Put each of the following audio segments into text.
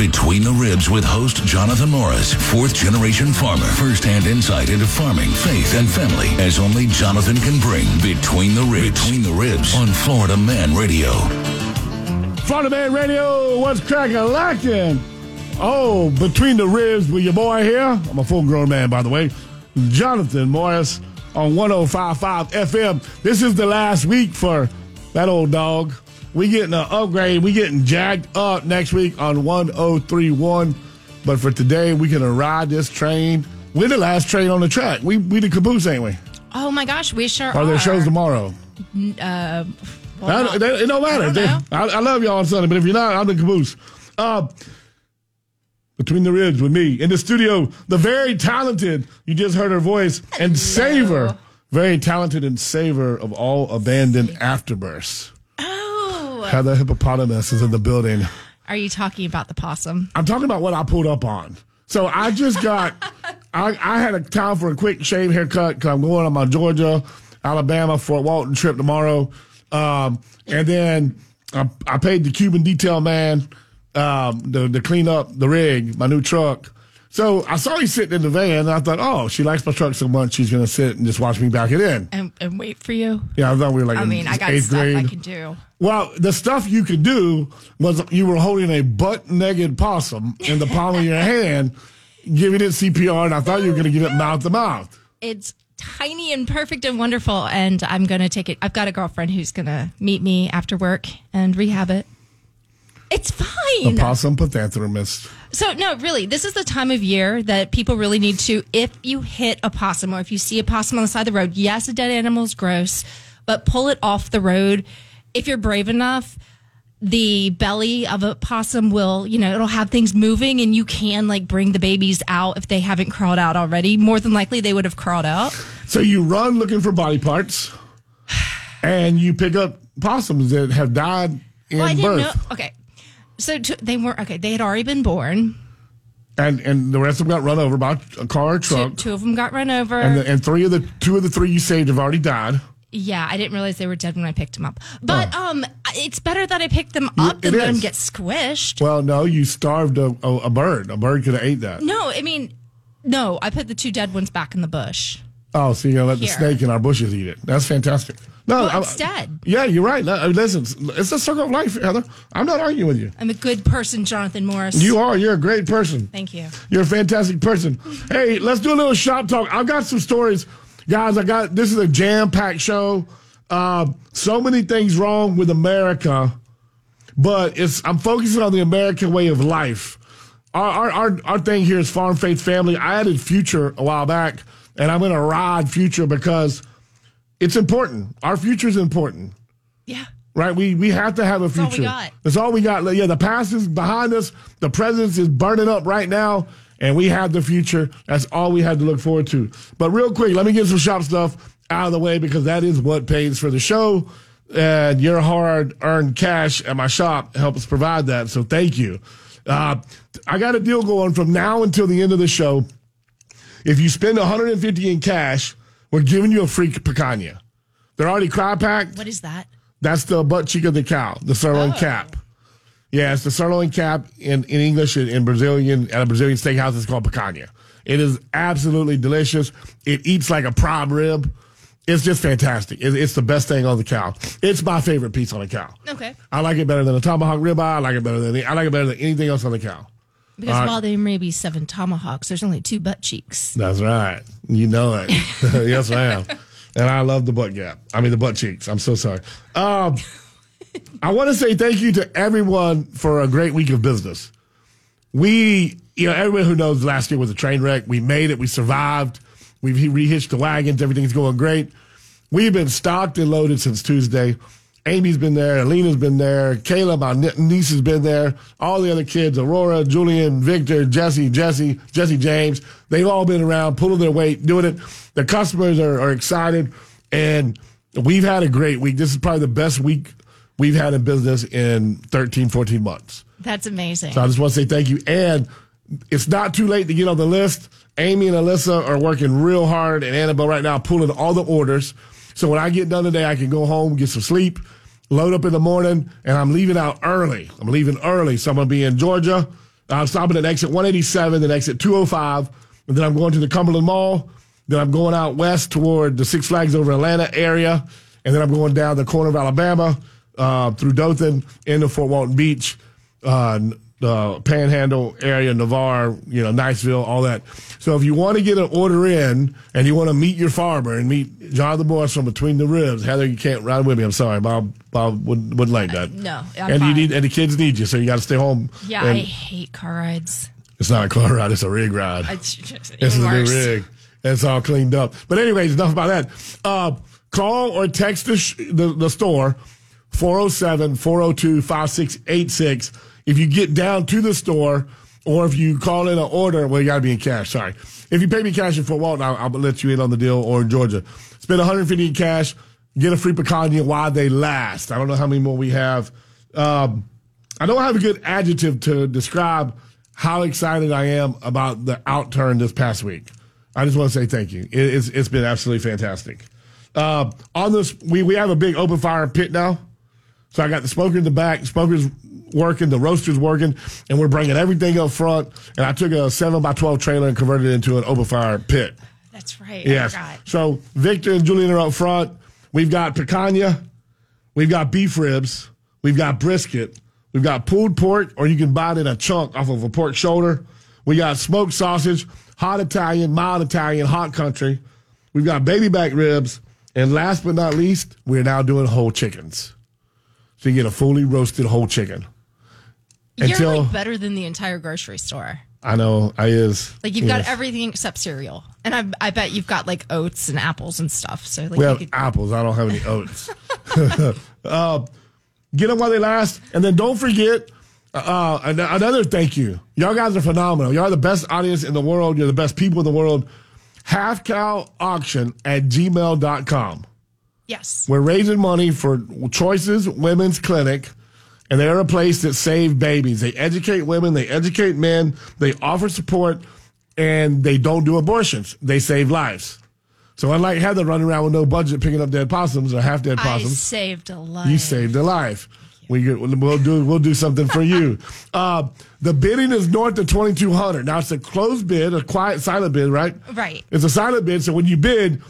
Between the Ribs with host Jonathan Morris, fourth generation farmer. First hand insight into farming, faith, and family as only Jonathan can bring. Between the Ribs. Between the Ribs on Florida Man Radio. Florida Man Radio, what's cracking lacking? Oh, Between the Ribs with your boy here. I'm a full grown man, by the way. Jonathan Morris on 1055 FM. This is the last week for that old dog. We getting an upgrade. We getting jacked up next week on 1031. But for today, we gonna ride this train. We're the last train on the track. We we the caboose, ain't we? Oh my gosh, we sure Are are. there shows tomorrow? Uh, well, I don't- it don't matter. I don't know. I, I love y'all on Sunday, but if you're not, I'm the caboose. Uh, between the ribs with me in the studio, the very talented. You just heard her voice and savor, very talented and savor of all abandoned afterbirths. Heather Hippopotamus is in the building. are you talking about the possum? I'm talking about what I pulled up on. So I just got, I, I had a time for a quick shave haircut because I'm going on my Georgia, Alabama, Fort Walton trip tomorrow. Um, and then I, I paid the Cuban detail man um, to, to clean up the rig, my new truck. So I saw you sitting in the van, and I thought, oh, she likes my truck so much, she's going to sit and just watch me back it in. And, and wait for you. Yeah, I thought we were like I in mean, I got eighth stuff grade. I can do. Well, the stuff you could do was you were holding a butt-naked possum in the palm of your hand, giving it CPR, and I thought you were going to give it mouth to mouth. It's tiny and perfect and wonderful, and I'm gonna take it. I've got a girlfriend who's gonna meet me after work and rehab it. It's fine. Possum pathanthermist. So no, really, this is the time of year that people really need to. If you hit a possum or if you see a possum on the side of the road, yes, a dead animal is gross, but pull it off the road. If you're brave enough, the belly of a possum will, you know, it'll have things moving, and you can like bring the babies out if they haven't crawled out already. More than likely, they would have crawled out. So you run looking for body parts, and you pick up possums that have died in Well, I didn't birth, know. Okay, so t- they were okay. They had already been born. and and the rest of them got run over by a car or truck, two of them got run over. and the, and three of the two of the three you saved have already died. Yeah, I didn't realize they were dead when I picked them up. But um, it's better that I picked them up than it let them get squished. Well, no, you starved a, a, a bird. A bird could have ate that. No, I mean, no, I put the two dead ones back in the bush. Oh, so you're gonna let the snake in our bushes eat it? That's fantastic. No, Well, it's dead. Yeah, you're right. No, listen, it's a circle of life, Heather. I'm not arguing with you. I'm a good person, Jonathan Morris. You are. You're a great person. Thank you. You're a fantastic person. Hey, let's do a little shop talk. I've got some stories, guys. I got this is a jam packed show. Uh, so many things wrong with America, but it's I'm focusing on the American way of life. Our our our, our thing here is farm faith family. I added future a while back, and I'm going to ride future because it's important. Our future is important Yeah. right? We we have to have a all we future. got. That's all we got. Yeah, the past is behind us. The present is burning up right now, and we have the future. That's all we had to look forward to. But real quick, let me get some shop stuff out of the way because that is what pays for the show. And your hard earned cash at my shop helps provide that. So thank you. Uh, I got a deal going from now until the end of the show. If you spend 150 in cash, we're giving you a free picanha. They're already cryo packed. What is that? That's the butt cheek of the cow, the sirloin Oh. cap. Yeah, it's the sirloin cap in, in English in, in Brazilian at a Brazilian steakhouse. It's called picanha. It is absolutely delicious. It eats like a prime rib. It's just fantastic. It, it's the best thing on the cow. It's my favorite piece on the cow. Okay. I like it better than a tomahawk ribeye. I like it better than I like it better than anything else on the cow. Because while there may be seven tomahawks, there's only two butt cheeks. That's right. You know it. yes, ma'am. And I love the butt gap. I mean, the butt cheeks. I'm so sorry. Um, I want to say thank you to everyone for a great week of business. We, you know, everyone who knows last year was a train wreck. We made it. We survived. We've rehitched the wagons. Everything's going great. We've been stocked and loaded since Tuesday. Amy's been there. Alina's been there. Kayla, my niece, has been there. All the other kids, Aurora, Julian, Victor, Jesse, Jesse, Jesse James, they've all been around, pulling their weight, doing it. The customers are, are excited. And we've had a great week. This is probably the best week we've had in business in 13, 14 months. That's amazing. So I just want to say thank you. And it's not too late to get on the list. Amy and Alyssa are working real hard, and Annabelle right now pulling all the orders. So when I get done today, I can go home, get some sleep, load up in the morning, and I'm leaving out early. I'm leaving early. So I'm going to be in Georgia, I'm stopping at exit 187, then exit 205, and then I'm going to the Cumberland Mall. Then I'm going out west toward the Six Flags over Atlanta area, and then I'm going down the corner of Alabama uh, through Dothan into Fort Walton Beach, uh, the Panhandle area, Navarre, you know, Niceville, all that. So if you want to get an order in and you want to meet your farmer and meet John the Morris from Between the Ribs, Heather, you can't ride with me. I'm sorry, Bob. Bob wouldn't, wouldn't like that. no, I'm and you need and the kids need you, so you got to stay home. Yeah, And I hate car rides. it's not a car ride; it's a rig ride. It's just This is a new rig. It's all cleaned up. But anyways, enough about that. Uh, call or text the, sh- the, the store, 407-402-5686. If you get down to the store or if you call in an order, well, you got to be in cash. Sorry. If you pay me cash in Fort Walton, I'll, I'll let you in on the deal or in Georgia. Spend 150 in cash, get a free picanha while they last. I don't know how many more we have. Um, I don't have a good adjective to describe how excited I am about the outturn this past week. I just want to say thank you. It, it's, it's been absolutely fantastic. Uh, on this, we, we have a big open fire pit now. So I got the smoker in the back, smoker's working, the roaster's working, and we're bringing everything up front. And I took a 7 by 12 trailer and converted it into an open fire pit. That's right. Yes. So Victor and Julian are up front. We've got picanha. We've got beef ribs. We've got brisket. We've got pulled pork, or you can buy it in a chunk off of a pork shoulder. We got smoked sausage, hot Italian, mild Italian, hot country. We've got baby back ribs. And last but not least, we're now doing whole chickens. So you get a fully roasted whole chicken. You're Until- like better than the entire grocery store. I know I is. Like you've yes. got everything except cereal, and I, I bet you've got like oats and apples and stuff. So like We have could, apples. I don't have any oats. uh, get them while they last, and then don't forget uh, another thank you. Y'all guys are phenomenal. Y'all are the best audience in the world. You're the best people in the world. Half cow auction at gmail.com. yes, We're raising money for Choices Women's Clinic, and they're a place that save babies. They educate women, they educate men, they offer support, and they don't do abortions. They save lives. So unlike Heather running around with no budget picking up dead possums or half dead I possums, saved a life. you saved a life. We get- we'll do we'll do something for you. Uh, the bidding is north of twenty two hundred. Now it's a closed bid, a quiet silent bid, right? Right. It's a silent bid, so when you bid,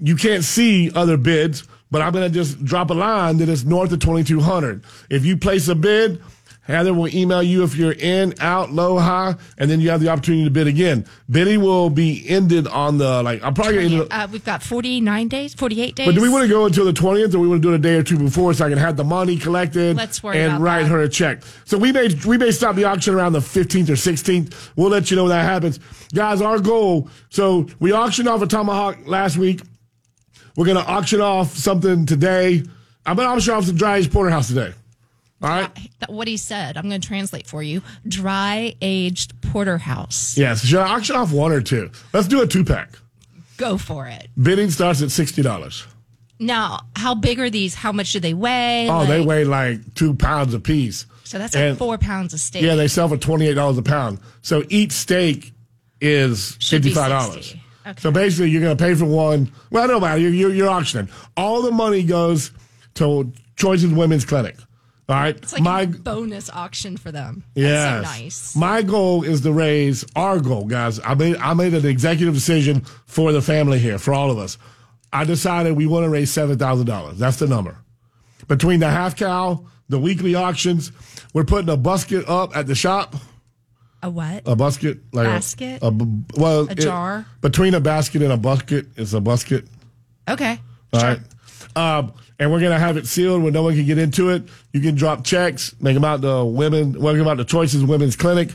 you can't see other bids. But I'm going to just drop a line that it's north of 2200. If you place a bid, Heather will email you if you're in, out, low, high, and then you have the opportunity to bid again. Bidding will be ended on the like. I'm probably to. Uh, we've got 49 days, 48 days. But do we want to go until the 20th, or we want to do it a day or two before, so I can have the money collected Let's worry and write that. her a check? So we may we may stop the auction around the 15th or 16th. We'll let you know when that happens, guys. Our goal. So we auctioned off a tomahawk last week. We're gonna auction off something today. I'm gonna auction off some dry aged porterhouse today. All right. What he said, I'm going to translate for you. Dry aged porterhouse. Yes. Should I auction off one or two? Let's do a two pack. Go for it. Bidding starts at sixty dollars. Now, how big are these? How much do they weigh? Oh, they weigh like two pounds a piece. So that's like four pounds of steak. Yeah, they sell for twenty eight dollars a pound. So each steak is fifty five dollars. 60. Okay. So basically, you're going to pay for one. Well, no matter. You're, you're, you're auctioning. All the money goes to Choices Women's Clinic. All right. It's like my a bonus auction for them. Yes. so nice. My goal is to raise our goal, guys. I made I made an executive decision for the family here, for all of us. I decided we want to raise seven thousand dollars. That's the number. Between the half cow, the weekly auctions, we're putting a basket up at the shop. A what? A basket, like a- Basket? A, b- well, A it- jar? between a basket and a bucket is a basket. okay. All Sure. right. Um, and we're gonna have it sealed where no one can get into it. You can drop checks, make them out to women, make them out to Choices Women's Clinic,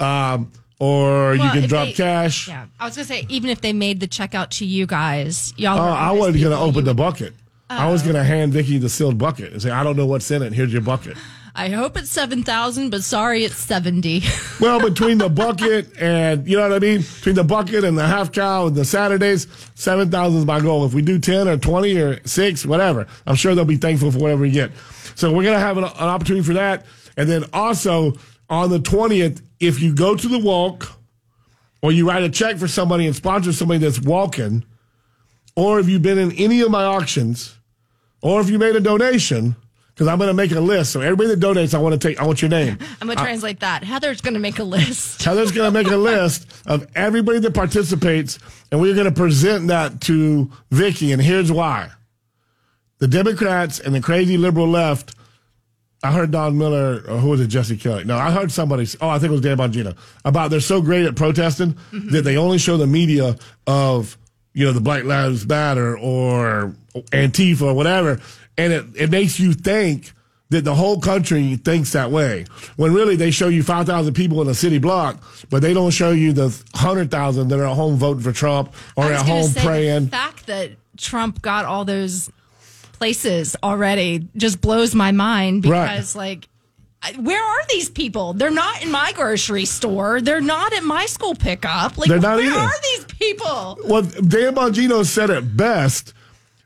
um, or you can drop they- cash. Yeah. I was going to say, even if they made the check out to you guys, y'all Oh, I wasn't gonna open you the bucket. I was gonna hand Vicky the sealed bucket and say, "I don't know what's in it. Here's your bucket." I hope it's 7,000, but sorry, it's 70. Well, between the bucket and you know what I mean, between the bucket and the half cow and the Saturdays, seven thousand is my goal. If we do ten or twenty or six, whatever, I'm sure they'll be thankful for whatever we get. So we're gonna have an, an opportunity for that, and then also on the twentieth, if you go to the walk, or you write a check for somebody and sponsor somebody that's walking, or if you've been in any of my auctions, or if you made a donation, because I'm going to make a list. So everybody that donates, I want to take. I want your name. I'm gonna translate that. Heather's gonna make a list. Heather's going to make a list of everybody that participates, and we're going to present that to Vicky. And here's why: the Democrats and the crazy liberal left. I heard Don Miller, or who was it, Jesse Kelly? No, I heard somebody. Oh, I think it was Dan Bongino about they're so great at protesting mm-hmm. that they only show the media of you know the Black Lives Matter or Antifa or whatever, and it, it makes you think that the whole country thinks that way. When really they show you 5,000 people in a city block, but they don't show you the 100,000 that are at home voting for Trump or at home praying. The fact that Trump got all those places already just blows my mind Right. because, like, where are these people? They're not in my grocery store. They're not at my school pickup. Like, They're not where either. are these people? Well, Dan Bongino said it best.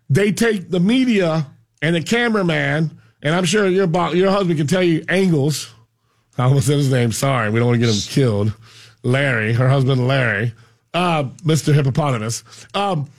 They take the media and the cameraman, and I'm sure your bo- your husband can tell you angles. I almost said his name. Sorry, we don't want to get him killed. Larry, her husband Larry, uh, Mr. Hippopotamus. Um,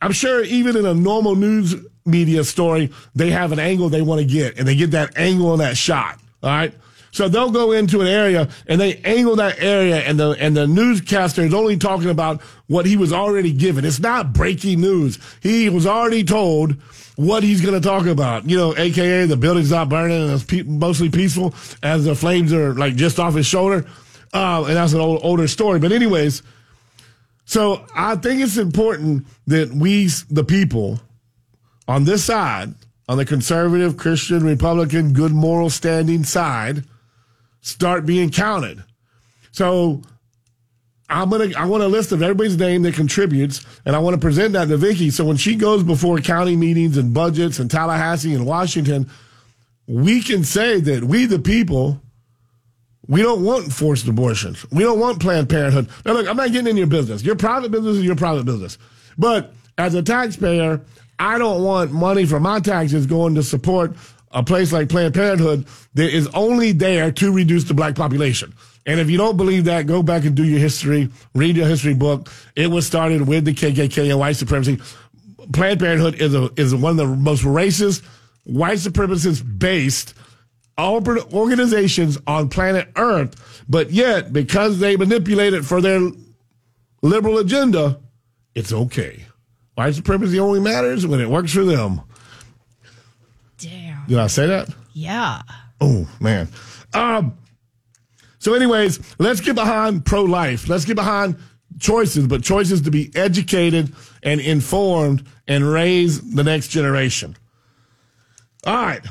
I'm sure even in a normal news media story, they have an angle they want to get, and they get that angle on that shot. All right. So they'll go into an area and they angle that area, and the and the newscaster is only talking about what he was already given. It's not breaking news. He was already told what he's going to talk about. You know, AKA the building's not burning and it's pe- mostly peaceful as the flames are like just off his shoulder. Uh, and that's an old, older story. But anyways, so I think it's important that we, the people, on this side, on the conservative, Christian, Republican, good moral standing side, start being counted. So I'm gonna I want a list of everybody's name that contributes, and I want to present that to Vicky. So when she goes before county meetings and budgets in Tallahassee and Washington, we can say that we the people we don't want forced abortions. We don't want Planned Parenthood. Now, look, I'm not getting in your business. Your private business is your private business. But as a taxpayer, I don't want money from my taxes going to support a place like Planned Parenthood that is only there to reduce the black population. And if you don't believe that, go back and do your history, read your history book. It was started with the KKK and white supremacy. Planned Parenthood is a, is one of the most racist, white supremacist based organizations on planet Earth, but yet because they manipulate it for their liberal agenda, it's okay. White supremacy only matters when it works for them. Damn. Did I say that? Yeah. Oh man. Um. So, anyways, let's get behind pro life. Let's get behind choices, but choices to be educated and informed and raise the next generation. All right.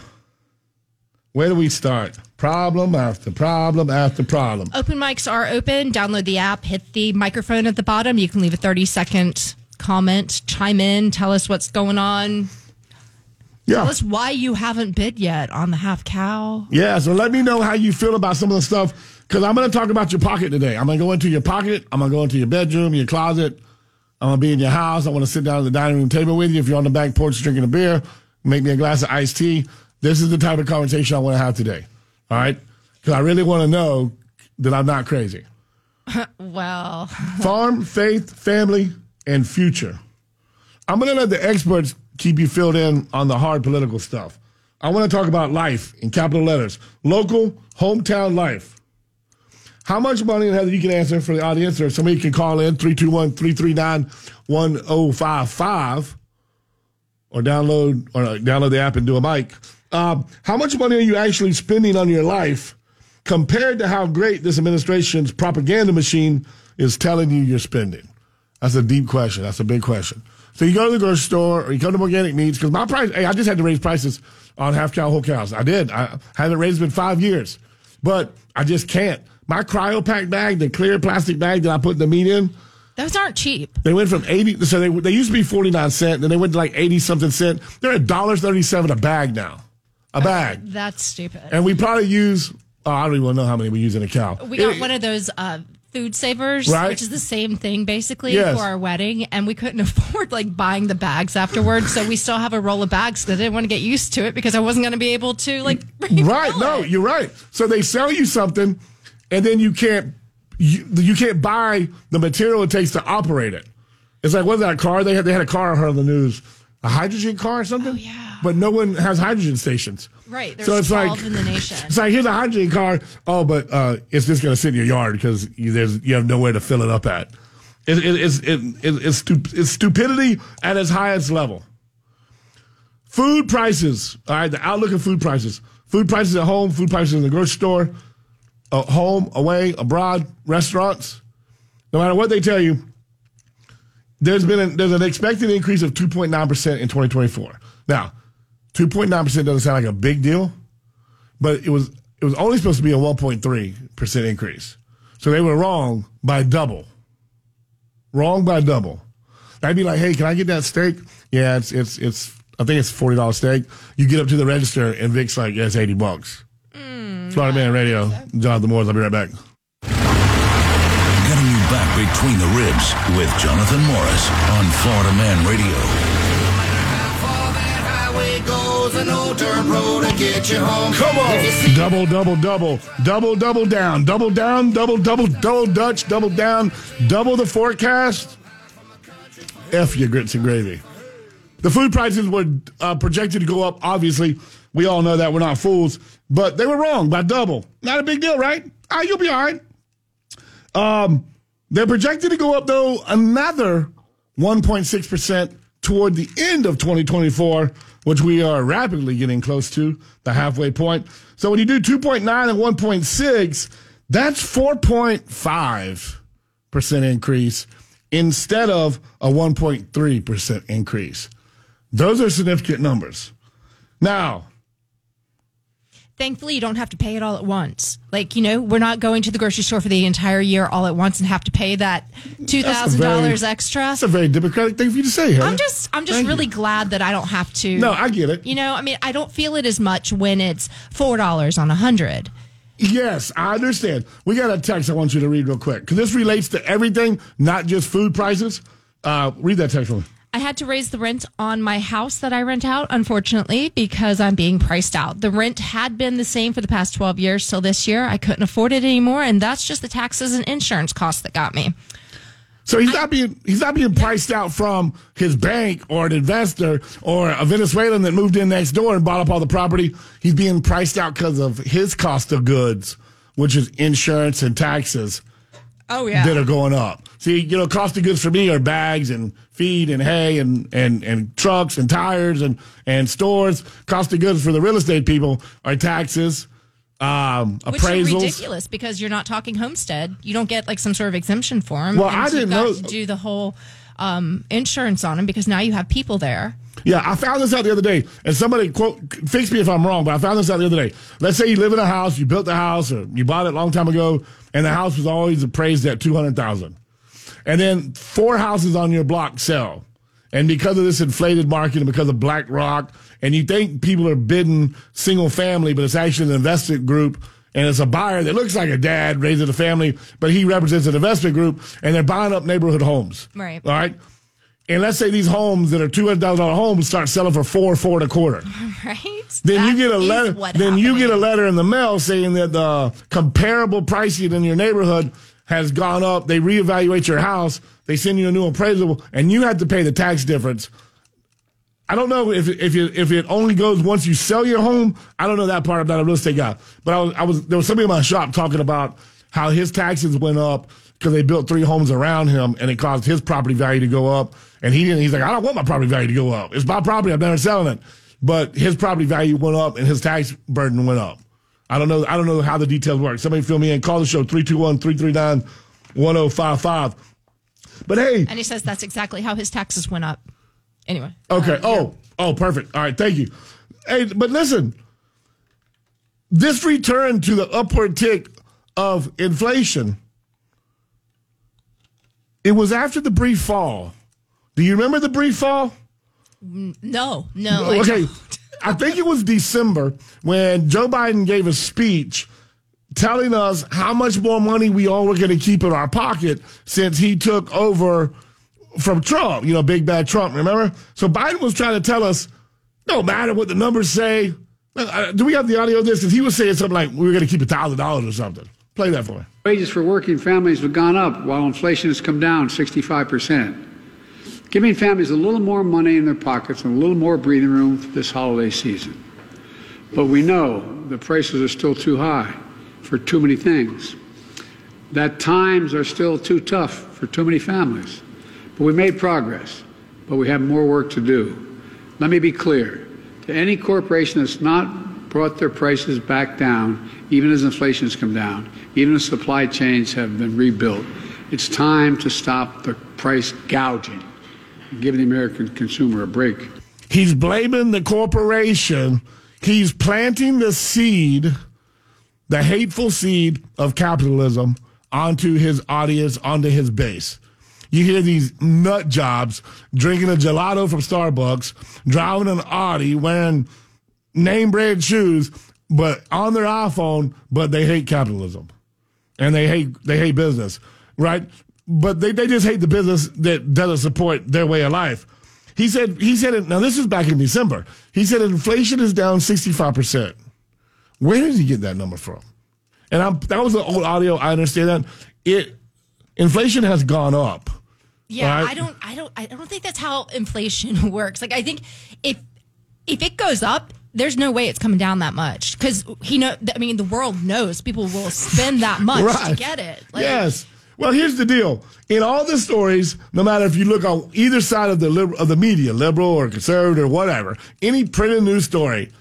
Where do we start? Problem after problem after problem. Open mics are open. Download the app, hit the microphone at the bottom. You can leave a 30 second comment, chime in, tell us what's going on. Yeah. Tell us why you haven't bid yet on the half cow. Yeah, so let me know how you feel about some of the stuff because I'm going to talk about your pocket today. I'm going to go into your pocket. I'm going to go into your bedroom, your closet. I'm going to be in your house. I want to sit down at the dining room table with you. If you're on the back porch drinking a beer, make me a glass of iced tea. This is the type of conversation I want to have today. All right? Because I really want to know that I'm not crazy. Well, Farm, faith, family, and future. I'm going to let the experts keep you filled in on the hard political stuff. I want to talk about life in capital letters local, hometown life. How much money, you can answer for the audience, or somebody can call in 321 339 1055 or download or uh, download the app and do a mic. Um, how much money are you actually spending on your life compared to how great this administration's propaganda machine is telling you you're spending? That's a deep question. That's a big question. So you go to the grocery store or you come to organic meats because my price. Hey, I just had to raise prices on half cow whole cows. I did. I haven't raised them in five years, but I just can't. My cryo pack bag, the clear plastic bag that I put the meat in, those aren't cheap. they went from 80, so they, they used to be 49 cent, then they went to like 80 something cent. They're $1.37 a bag now. A bag. That's stupid. And we probably use, oh, I don't even know how many we use in a cow. We got It- one of those uh, food savers, Right. which is the same thing basically Yes. for our wedding, and we couldn't afford like buying the bags afterwards, so we still have a roll of bags. Because I didn't want to get used to it because I wasn't going to be able to like. Right. refill No, it. you're right. So they sell you something, and then you can't you, you can't buy the material it takes to operate it. It's like what's that car? They had they had a car I heard on the news. a hydrogen car or something. Oh, yeah. But no one has hydrogen stations. Right. There's So it's 12 like- in the nation. It's like here's a hydrogen car. Oh, but uh, it's just going to sit in your yard because you, there's you have nowhere to fill it up at. It, it, it's it, it, it's, stu- it's stupidity at its highest level. Food prices. All right, the outlook of food prices. Food prices at home. Food prices in the grocery store. Uh, home, away, abroad, restaurants. No matter what they tell you, there's been there's an expected increase of 2.9 percent in 2024. Now, 2.9 percent doesn't sound like a big deal, but it was it was only supposed to be a 1.3 percent increase. So they were wrong by double. Wrong by double. I'd be like, hey, can I get that steak? Yeah, it's it's it's. I think it's forty dollars steak. You get up to the register and Vic's like, yeah, it's eighty bucks. Florida Man Radio, Jonathan Morris. I'll be right back. Getting you back between the ribs with Jonathan Morris on Florida Man Radio. Come on. Double, double, double, double, double down, double down, double, double, double Dutch, double down, double the forecast. F your grits and gravy. The food prices were uh, projected to go up. Obviously, we all know that we're not fools, but they were wrong by double. Not a big deal, right? Ah, you'll be all right. Um, they're projected to go up though another 1.6 percent toward the end of 2024, which we are rapidly getting close to the halfway point. So when you do 2.9 and 1.6, that's 4.5 percent increase instead of a 1.3 percent increase. Those are significant numbers. Now, Thankfully, you don't have to pay it all at once. Like, you know, we're not going to the grocery store for the entire year all at once and have to pay that $2,000 extra. that's a very democratic thing for you to say. Heather. I'm just I'm just Thank really you. glad that I don't have to No, I get it. You know, I mean, I don't feel it as much when it's $4 on a 100. Yes, I understand. We got a text I want you to read real quick because this relates to everything, not just food prices. Uh, read that text for me. I had to raise the rent on my house that I rent out, unfortunately, because I'm being priced out. The rent had been the same for the past 12 years till this year. I couldn't afford it anymore, and that's just the taxes and insurance costs that got me. So he's not being he's not being priced out from his bank or an investor or a Venezuelan that moved in next door and bought up all the property. He's being priced out because of his cost of goods, which is insurance and taxes Oh, yeah. that are going up. See, you know, cost of goods for me are bags and feed and hay and, and, and trucks and tires and, and stores. Cost of goods for the real estate people are taxes, um, Which appraisals. ridiculous because you're not talking homestead. You don't get like some sort of exemption for them. Well, I didn't know- to do the whole um, insurance on them because now you have people there. Yeah, I found this out the other day, and somebody quote fix me if I'm wrong, but I found this out the other day. Let's say you live in a house, you built the house, or you bought it a long time ago, and the house was always appraised at two hundred thousand, and then four houses on your block sell, and because of this inflated market and because of BlackRock, and you think people are bidding single family, but it's actually an investment group. And it's a buyer that looks like a dad raising a family, but he represents an investment group, and they're buying up neighborhood homes. Right. All right. And let's say these homes that are two hundred thousand dollar homes start selling for four, four and a quarter. Right? Then you get a letter. Then you get a letter in the mail saying that the comparable pricing in your neighborhood has gone up. They reevaluate your house. They send you a new appraisal, and you have to pay the tax difference. I don't know if if it, if it only goes once you sell your home. I don't know that part. I'm not a real estate guy, but I was, I was there was somebody in my shop talking about how his taxes went up because they built three homes around him, and it caused his property value to go up. And he didn't. He's like, I don't want my property value to go up. It's my property. I'm never selling it. But his property value went up, and his tax burden went up. I don't know. I don't know how the details work. Somebody fill me in. Call the show 321-339-1055. But hey, And he says that's exactly how his taxes went up. Anyway. Okay. Um, oh, oh, perfect. All right. Thank you. Hey, but listen, this return to the upward tick of inflation, it was after the brief fall. Do you remember the brief fall? No, no. Okay. don't. I think it was December when Joe Biden gave a speech telling us how much more money we all were going to keep in our pocket since he took over from Trump, you know, big bad Trump, remember? So Biden was trying to tell us, no matter what the numbers say. Uh, do we have the audio of this? Because he was saying something like we were going to keep a thousand dollars or something. Play that for me. Wages for working families have gone up while inflation has come down 65%. Giving families a little more money in their pockets and a little more breathing room for this holiday season. But we know the prices are still too high for too many things. That times are still too tough for too many families. But we made progress, but we have more work to do. Let me be clear to any corporation that's not brought their prices back down, even as inflation has come down, even as supply chains have been rebuilt, it's time to stop the price gouging give the American consumer a break. He's blaming the corporation. He's planting the seed, the hateful seed of capitalism onto his audience, onto his base. You hear these nut jobs drinking a gelato from Starbucks, driving an Audi, wearing name brand shoes, but on their iPhone, but they hate capitalism. And they hate they hate business. Right? But they, they just hate the business that doesn't support their way of life. He said he said it now this is back in December. He said inflation is down sixty five percent. Where did he get that number from? And I'm, that was the old audio. I understand that it inflation has gone up. Yeah, Right. I don't, I don't, I don't think that's how inflation works. Like, I think if if it goes up, there's no way it's coming down that much because he know. I mean, the world knows people will spend that much to get it. Like, yes. Well, here's the deal. In all the stories, no matter if you look on either side of the liber- of the media, liberal or conservative or whatever, any printed news story,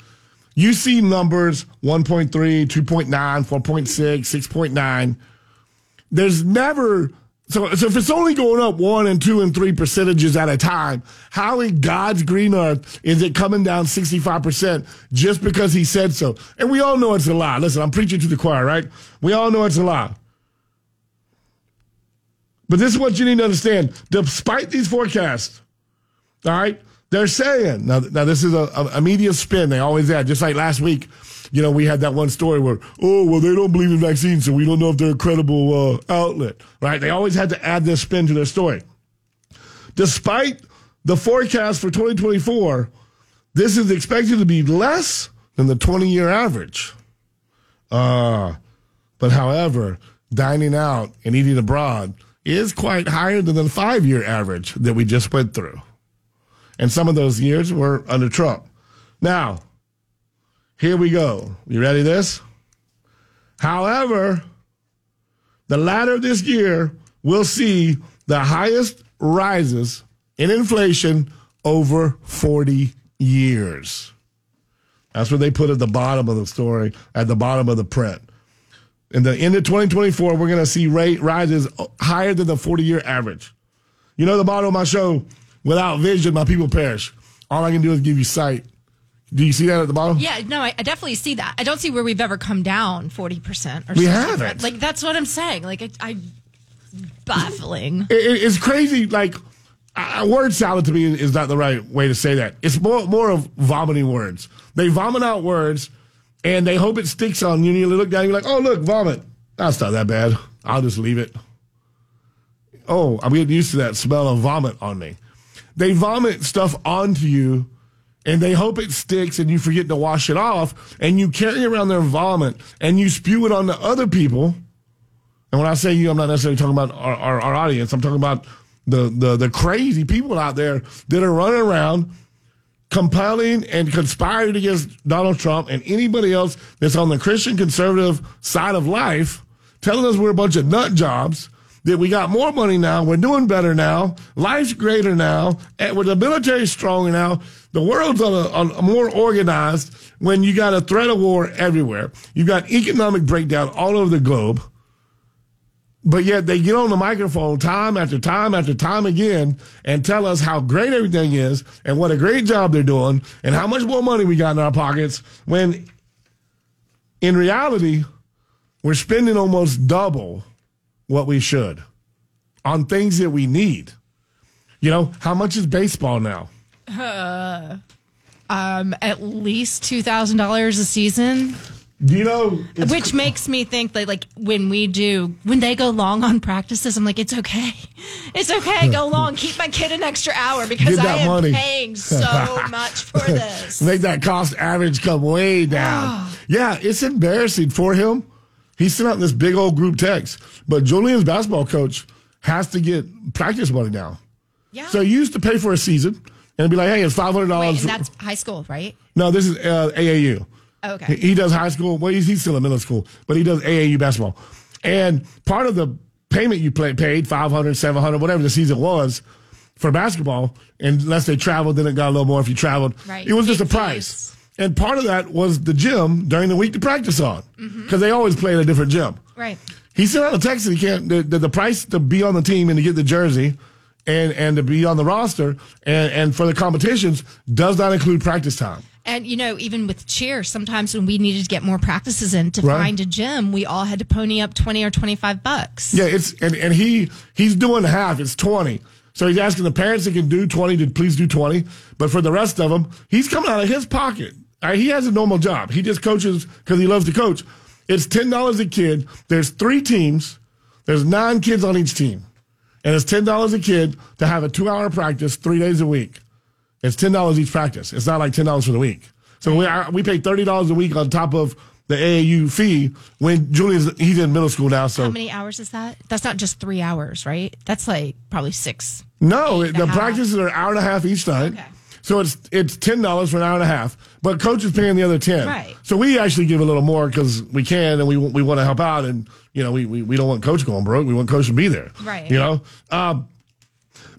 you see numbers 1.3, 2.9, 4.6, 6.9. There's never so, so if it's only going up one and two and three percentages at a time, how in God's green earth is it coming down 65% just because he said so? And we all know it's a lie. Listen, I'm preaching to the choir, right? We all know it's a lie. But this is what you need to understand. Despite these forecasts, all right, they're saying now. Now this is a, a, media spin. They always add. Just like last week, you know, we had that one story where, oh, well, they don't believe in vaccines, so we don't know if they're a credible uh, outlet. Right? They always had to add this spin to their story. Despite the forecast for 2024, this is expected to be less than the 20-year average. Uh, but however, dining out and eating abroad is quite higher than the five year average that we just went through. And some of those years were under Trump. Now, here we go. You ready this? However, the latter of this year will see the highest rises in inflation over 40 years. That's what they put at the bottom of the story, at the bottom of the print. In the end of 2024, we're going to see rate rises higher than the 40 year average. You know the motto of my show: "Without vision, my people perish." All I can do is give you sight. Do you see that at the bottom? Yeah, no, I, I definitely see that. I don't see where we've ever come down forty percent or We something. haven't. Like that's what I'm saying. Like I, I baffling. It- it- it's crazy. Like uh, word salad to me is not the right way to say that. It's more more of vomiting words. They vomit out words, and they hope it sticks on you. And you look down, and you're like, "Oh, look, vomit. That's not that bad. I'll just leave it." Oh, I'm getting used to that smell of vomit on me. They vomit stuff onto you, and they hope it sticks, and you forget to wash it off, and you carry around their vomit, and you spew it onto other people. And when I say you, I'm not necessarily talking about our, our, our audience. I'm talking about the, the, the crazy people out there that are running around compelling and conspiring against Donald Trump and anybody else that's on the Christian conservative side of life, telling us we're a bunch of nut jobs, that we got more money now, we're doing better now, life's greater now, and with the military stronger now, the world's on a, on a more organized when you got a threat of war everywhere. You've got economic breakdown all over the globe. But yet they get on the microphone time after time after time again and tell us how great everything is and what a great job they're doing and how much more money we got in our pockets when in reality, we're spending almost double what we should on things that we need. You know, how much is baseball now? Um, at least two thousand dollars a season. Do you know? Which makes me think that, like, when we do, when they go long on practices, I'm like, it's okay. It's okay. Go long. Keep my kid an extra hour because I am money. paying so much for this. make that cost average come way down. yeah, it's embarrassing for him. He sent out this big old group text, but Julian's basketball coach has to get practice money now. Yeah. So you used to pay for a season and be like, hey, it's five hundred Wait, dollars. and that's high school, right? No, this is uh, AAU. Okay. He, does high school. Well, he's, he's still in middle school, but he does AAU basketball. And part of the payment you play, paid, 500 700 whatever the season was for basketball, unless they traveled, then it got a little more if you traveled. Right. It was just a price. And part of that was the gym during the week to practice on mm-hmm. because they always play at a different gym. Right. He sent out a text that he can't, the, the, the price to be on the team and to get the jersey and, and to be on the roster and, and for the competitions does not include practice time. And you know, even with cheer, sometimes when we needed to get more practices in to Right. find a gym, we all had to pony up twenty or twenty five bucks. Yeah, it's and, and he he's doing half. It's twenty. So he's asking the parents that can do twenty to please do twenty. But for the rest of them, he's coming out of his pocket. Right, he has a normal job. He just coaches because he loves to coach. It's ten dollars a kid. There's three teams. There's nine kids on each team, and it's ten dollars a kid to have a two-hour practice three days a week. It's ten dollars each practice. It's not like ten dollars for the week. So we I, we pay thirty dollars a week on top of the AAU fee. When Julian's he's in middle school now, so How many hours is that? That's not just three hours, right? That's like probably six. No, the practices are an hour and a half each time. Okay. So it's it's ten dollars for an hour and a half, but coach is paying the other ten. Right. So we actually give a little more because we can and we we want to help out, and you know we, we we don't want coach going broke. We want coach to be there. Right. You know. Um,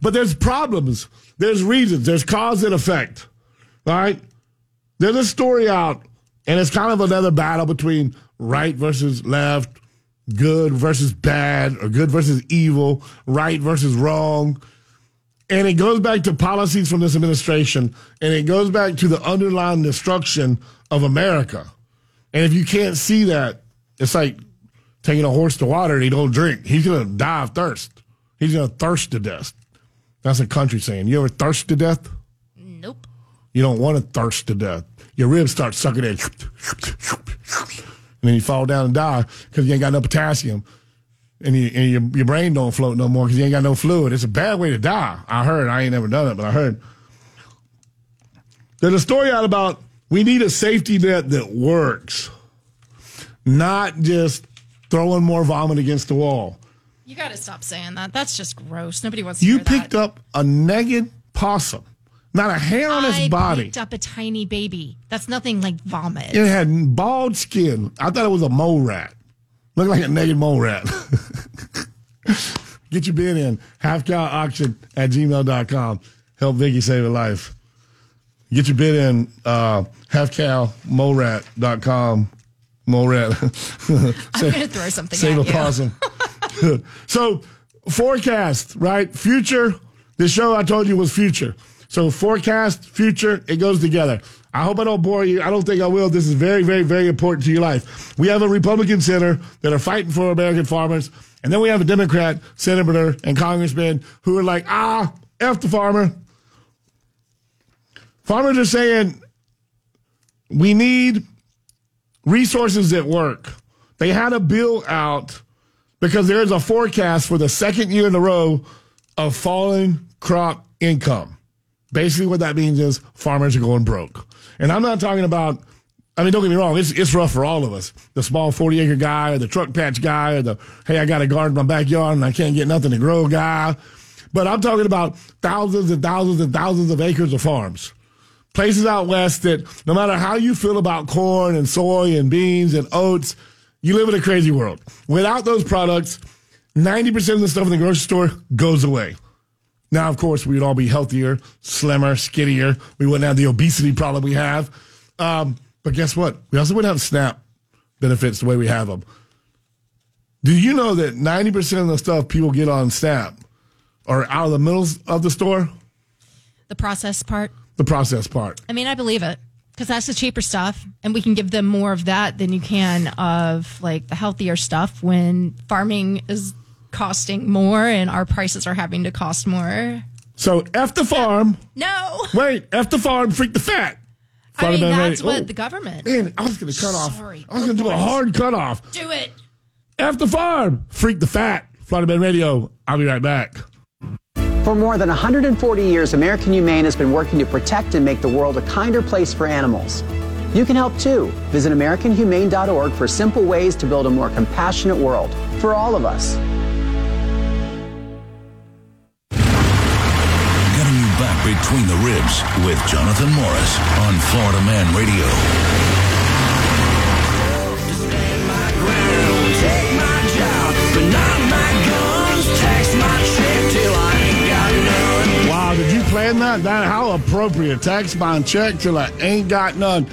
but there's problems. There's reasons. There's cause and effect. All right. There's a story out, and it's kind of another battle between right versus left, good versus bad, or good versus evil, right versus wrong. And it goes back to policies from this administration, and it goes back to the underlying destruction of America. And if you can't see that, it's like taking a horse to water and he don't drink. He's gonna die of thirst. He's gonna thirst to death. That's a country saying. You ever thirst to death? Nope. You don't want to thirst to death. Your ribs start sucking in. And then you fall down and die because you ain't got no potassium. And, you, and your, your brain don't float no more because you ain't got no fluid. It's a bad way to die. I heard. I ain't never done it, but I heard. There's a story out about we need a safety net that works, not just throwing more vomit against the wall. You got to stop saying that. That's just gross. Nobody wants to You picked that. up a naked possum, not a hair on its I body. picked up a tiny baby. That's nothing like vomit. It had bald skin. I thought it was a mole rat. Looked like a naked mole rat. Get your bid in. Half cow auction at gmail.com. Help Vicky save a life. Get your bid in. Uh, half cow mole rat.com. Mole rat. I'm going to throw something Save a possum. so, forecast, right? Future. The show I told you was future. So, forecast, future, it goes together. I hope I don't bore you. I don't think I will. This is very, very, very important to your life. We have a Republican senator that are fighting for American farmers. And then we have a Democrat senator and congressman who are like, ah, F the farmer. Farmers are saying we need resources that work. They had a bill out because there is a forecast for the second year in a row of falling crop income. Basically, what that means is farmers are going broke. And I'm not talking about, I mean, don't get me wrong, it's, it's rough for all of us. The small 40 acre guy or the truck patch guy or the, hey, I got a garden in my backyard and I can't get nothing to grow guy. But I'm talking about thousands and thousands and thousands of acres of farms places out west that no matter how you feel about corn and soy and beans and oats, you live in a crazy world. Without those products, 90% of the stuff in the grocery store goes away. Now, of course, we would all be healthier, slimmer, skinnier. We wouldn't have the obesity problem we have. Um, but guess what? We also wouldn't have SNAP benefits the way we have them. Do you know that 90% of the stuff people get on SNAP are out of the middle of the store? The process part. The process part. I mean, I believe it because that's the cheaper stuff, and we can give them more of that than you can of like the healthier stuff when farming is costing more and our prices are having to cost more. So F the farm. No, Wait, F the farm, freak the fat. I mean that's what Oh, the government Man, I was going to cut off. Sorry. I was going to do a hard cut off. do it. F the farm, freak the fat. Florida Man Radio. I'll be right back. For more than 140 years, American Humane has been working to protect and make the world a kinder place for animals. You can help too. Visit AmericanHumane.org for simple ways to build a more compassionate world for all of us. Getting you back Between the Ribs with Jonathan Morris on Florida Man Radio. Plan that? That how appropriate. Tax bond check till I ain't got none.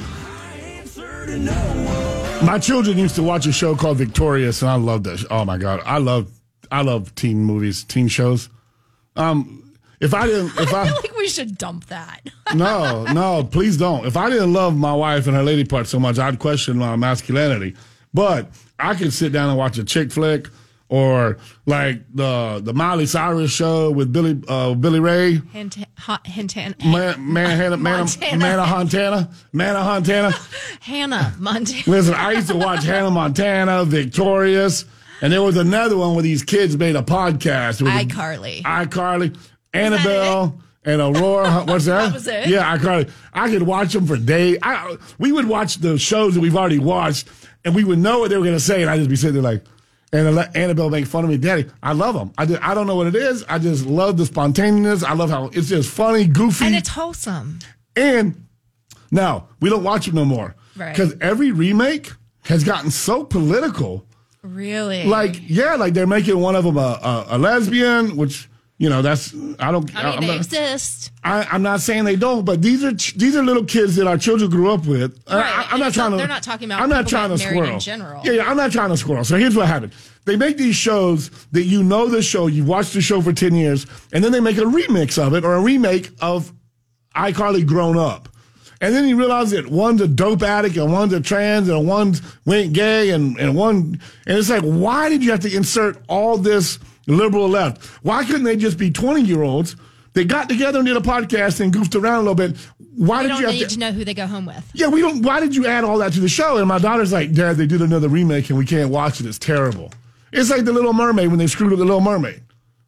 My children used to watch a show called Victorious, and I love that. Oh my god, I love I love teen movies, teen shows. Um, if I didn't, if I I, feel like we should dump that. no, no, please don't. If I didn't love my wife and her lady part so much, I'd question my masculinity. But I could sit down and watch a chick flick or like the the Miley Cyrus show with Billy uh, Billy Ray. Hint, hot, hint, hint, Man, man, Hannah, man, Montana. Manna Montana, Manna Montana. Hannah Montana. Listen, I used to watch Hannah Montana, Victorious, and there was another one where these kids made a podcast. A- iCarly. iCarly, Annabelle, and Aurora. What's that? That was it? Yeah, iCarly. I could watch them for days. I, we would watch the shows that we've already watched, and we would know what they were going to say, and I'd just be sitting there like, and let Annabelle make fun of me. Daddy, I love them. I, just, I don't know what it is. I just love the spontaneous. I love how it's just funny, goofy. And it's wholesome. And now we don't watch it no more Right. because every remake has gotten so political. Really? Like, yeah, like they're making one of them a, a, a lesbian, which you know that's I don't. I mean, I'm they not, exist. I, I'm not saying they don't, but these are ch- these are little kids that our children grew up with. I- Right, I, am not trying not- to. they're not talking about I'm not trying to squirrel. in general. Yeah, yeah, I'm not trying to squirrel. So here's what happened: they make these shows that you know the show, you've watched the show for ten years, and then they make a remix of it or a remake of iCarly grown up. And then you realize that one's a dope addict and one's a trans and one's went gay and, and one, and it's like, why did you have to insert all this liberal left? Why couldn't they just be 20 year olds? They got together and did a podcast and goofed around a little bit. Why We did you have need to? to know who they go home with. Yeah, we don't. Why did you add all that to the show? And my daughter's like, Dad, they did another remake and we can't watch it. It's terrible. It's like the Little Mermaid when they screwed up the Little Mermaid.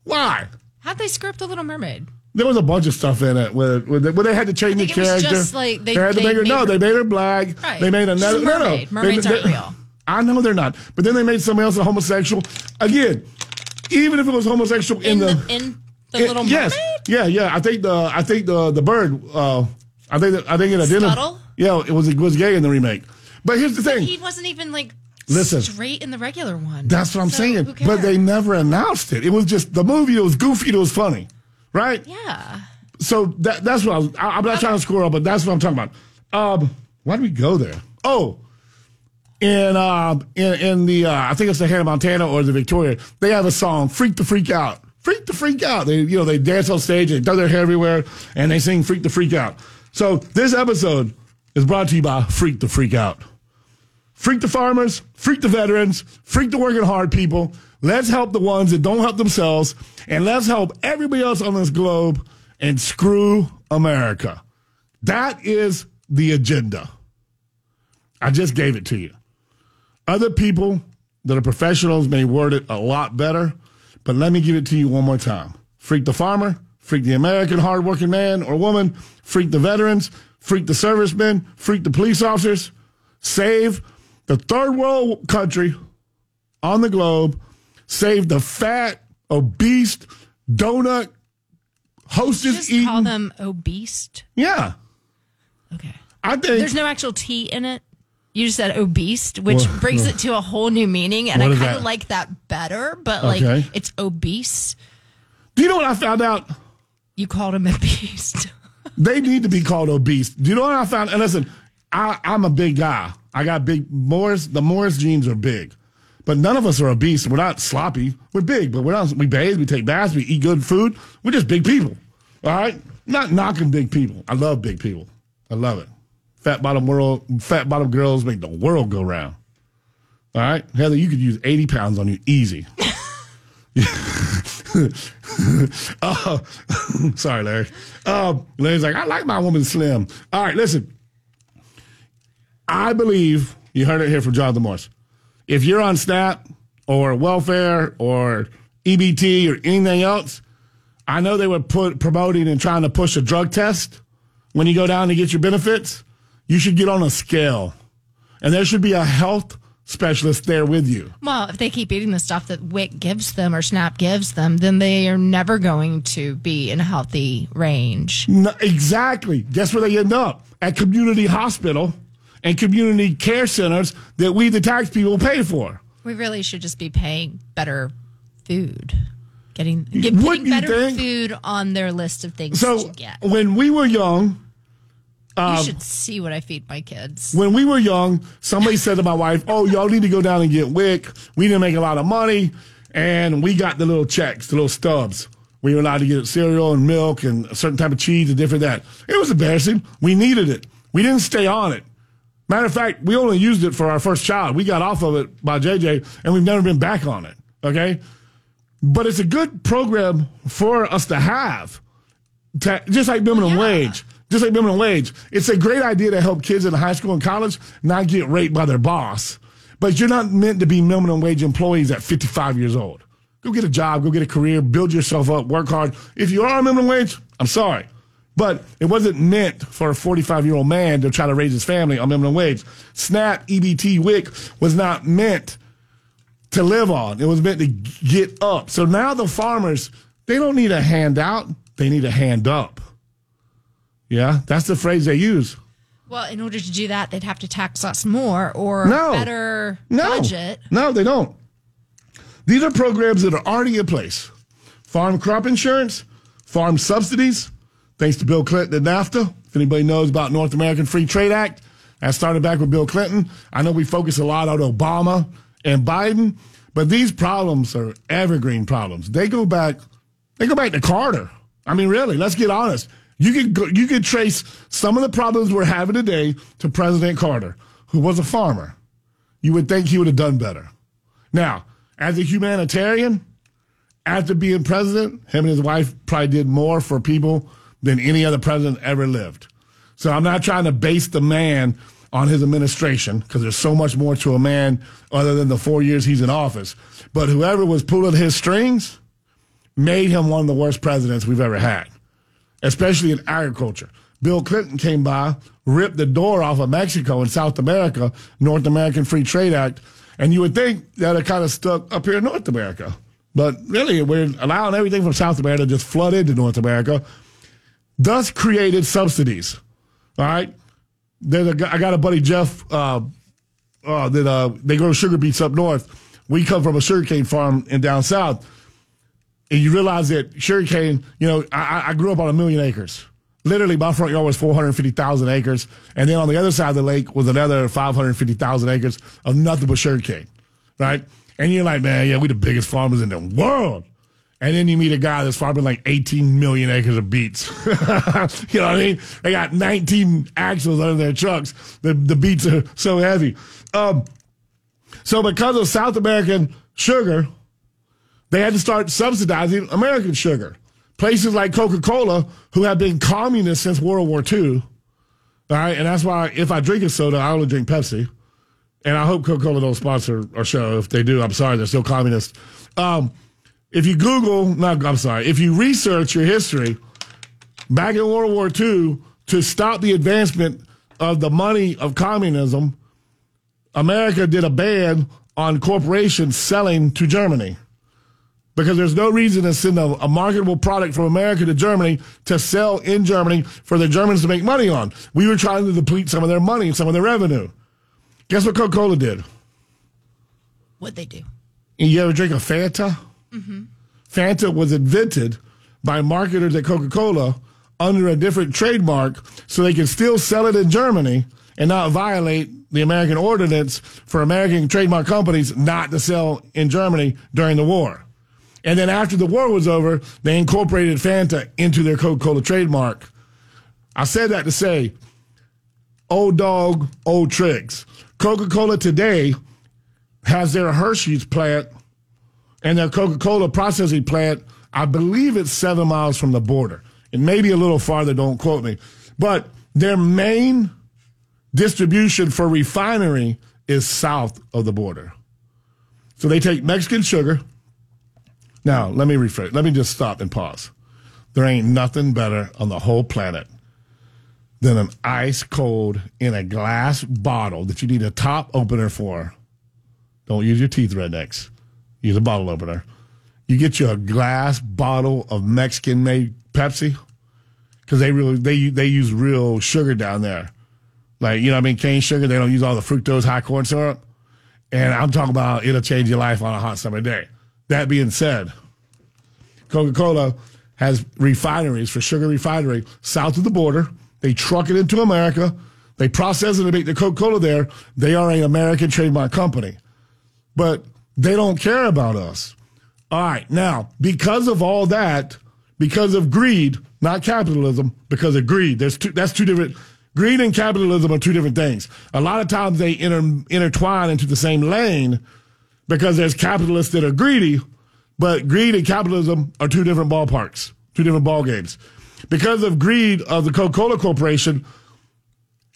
Why? How'd they script The Little Mermaid? There was a bunch of stuff in it where, where, they, where they had to change the think it was character. just like they- had to they make her, no, her- they made her black. Right. They made another no, no. mermaid. Mermaids They- aren't they- real. I know they're not, but then they made somebody else a homosexual. Again, even if it was homosexual in, In the, the, in the it- Little yes, yeah, yeah. I think the I think the the bird. Uh, I think that, I think it didn't. Yeah, it was it was gay in the remake. But here's the thing. He wasn't even like Listen. straight in the regular one. That's what I'm So, saying. But they never announced it. It was just the movie. It was goofy. It was funny, right? Yeah. So that, that's what I was. I, I'm not trying to score up, but that's what I'm talking about. Um, why did we go there? Oh, in uh, in in the uh, I think it's the Hannah Montana or the Victoria. They have a song, "Freak the Freak Out." Freak the Freak Out. They you know they dance on stage, they throw their hair everywhere, and they sing "Freak the Freak Out." So this episode is brought to you by Freak the Freak Out. Freak the farmers, freak the veterans, freak the working hard people. Let's help the ones that don't help themselves, and let's help everybody else on this globe and screw America. That is the agenda. I just gave it to you. Other people that are professionals may word it a lot better, but let me give it to you one more time. Freak the farmer, freak the American hardworking man or woman, freak the veterans, freak the servicemen, freak the police officers. Save the third world country on the globe. Save the fat, obese, donut, hostess Just eating. call them obese. yeah. Okay. I think There's no actual T in it. You just said obese, which What- brings it to a whole new meaning, and I kind of like that better. But like, Okay. it's obese. Do you know what I found out? You called him obese. They need to be called obese. Do you know what I found? And listen, I, I'm a big guy. I got big Morris. The Morris genes are big, but none of us are obese. We're not sloppy. We're big, but we're not. We bathe. We take baths. We eat good food. We're just big people. All right. Not knocking big people. I love big people. I love it. Fat bottom world. Fat bottom girls make the world go round. All right, Heather, you could use 80 pounds on you easy. Uh, sorry, Larry. Uh, Larry's like, I like my woman slim. All right, listen. I believe you heard it here from Jonathan Morris. If you're on SNAP or welfare or EBT or anything else, I know they were put, promoting and trying to push a drug test when you go down to get your benefits. You should get on a scale, and there should be a health specialist there with you. Well, if they keep eating the stuff that WIC gives them or SNAP gives them, then they are never going to be in a healthy range. No, exactly. Guess where they end up? At community hospital and community care centers that we, the tax people, pay for. We really should just be paying better food. Getting, get, putting better think? food on their list of things So to get. when we were young, um, you should see what I feed my kids. when we were young, somebody said to my wife, "Oh, y'all need to go down and get WIC. We didn't make a lot of money, and we got the little checks, the little stubs. We were allowed to get cereal and milk and a certain type of cheese and different that. It was embarrassing. We needed it. We didn't stay on it. Matter of fact, we only used it for our first child. We got off of it by JJ, and we've never been back on it. Okay, but it's a good program for us to have, to, just like minimum yeah. wage. Just like minimum wage, it's a great idea to help kids in high school and college not get raped by their boss. But you're not meant to be minimum wage employees at 55 years old. Go get a job, go get a career, build yourself up, work hard. If you are on minimum wage, I'm sorry. But it wasn't meant for a 45 year old man to try to raise his family on minimum wage. SNAP, EBT, WIC was not meant to live on. It was meant to get up. So now the farmers, they don't need a handout, they need a hand up. Yeah, that's the phrase they use. Well, in order to do that, they'd have to tax us more or No. better No. budget. No, they don't. These are programs that are already in place. Farm crop insurance, farm subsidies, thanks to Bill Clinton and NAFTA. If anybody knows about North American Free Trade Act, that started back with Bill Clinton. I know we focus a lot on Obama and Biden, but these problems are evergreen problems. They go back, they go back to Carter. I mean, really, let's get honest. You could go, you could trace some of the problems we're having today to President Carter, who was a farmer. You would think he would have done better. Now, as a humanitarian, after being president, him and his wife probably did more for people than any other president ever lived. So I'm not trying to base the man on his administration because there's so much more to a man other than the four years he's in office. But whoever was pulling his strings made him one of the worst presidents we've ever had, especially in agriculture. Bill Clinton came by, ripped the door off of Mexico and South America, North American Free Trade Act, and you would think that it kind of stuck up here in North America. But really, we're allowing everything from South America to just flood into North America, thus created subsidies. All right? There's a, I got a buddy, Jeff, uh, uh, that uh, they grow sugar beets up north. We come from a sugarcane farm in down south. And you realize that sugarcane, you know, I, I- grew up on a million acres. Literally, my front yard was 450,000 acres. And then on the other side of the lake was another 550,000 acres of nothing but sugarcane, right? And you're like, man, yeah, we the biggest farmers in the world. And then you meet a guy that's farming like 18 million acres of beets. you know what I mean? They got 19 axles under their trucks. The, the beets are so heavy. Um, so because of South American sugar, they had to start subsidizing American sugar. Places like Coca Cola, who have been communist since World War II, all right, and that's why if I drink a soda, I only drink Pepsi. And I hope Coca Cola don't sponsor our show. If they do, I'm sorry, they're still communist. Um, if you Google, not, I'm sorry, if you research your history, back in World War II, to stop the advancement of the money of communism, America did a ban on corporations selling to Germany because there's no reason to send a, a marketable product from America to Germany to sell in Germany for the Germans to make money on. We were trying to deplete some of their money and some of their revenue. Guess what Coca Cola did? What they do. You ever drink a Fanta? Mm-hmm. Fanta was invented by marketers at Coca Cola under a different trademark so they could still sell it in Germany and not violate the American ordinance for American trademark companies not to sell in Germany during the war. And then after the war was over, they incorporated Fanta into their Coca Cola trademark. I said that to say, old dog, old tricks. Coca Cola today has their Hershey's plant and their Coca Cola processing plant, I believe it's seven miles from the border. It may be a little farther, don't quote me. But their main distribution for refinery is south of the border. So they take Mexican sugar. Now, let me rephrase. Let me just stop and pause. There ain't nothing better on the whole planet than an ice cold in a glass bottle that you need a top opener for Don't use your teeth, rednecks. Use a bottle opener. You get you a glass bottle of Mexican made Pepsi because they really they they use real sugar down there. Like you know, I mean, cane sugar. They don't use all the fructose high corn syrup. And I'm talking about it'll change your life on a hot summer day. That being said, Coca Cola has refineries for sugar refinery south of the border. They truck it into America. They process it and make the Coca Cola there. They are an American trademark company. But they don't care about us. All right. Now, because of all that, because of greed, not capitalism, because of greed, there's two, that's two different. Greed and capitalism are two different things. A lot of times they inter, intertwine into the same lane because there's capitalists that are greedy, but greed and capitalism are two different ballparks, two different ball games. Because of greed of the Coca-Cola Corporation,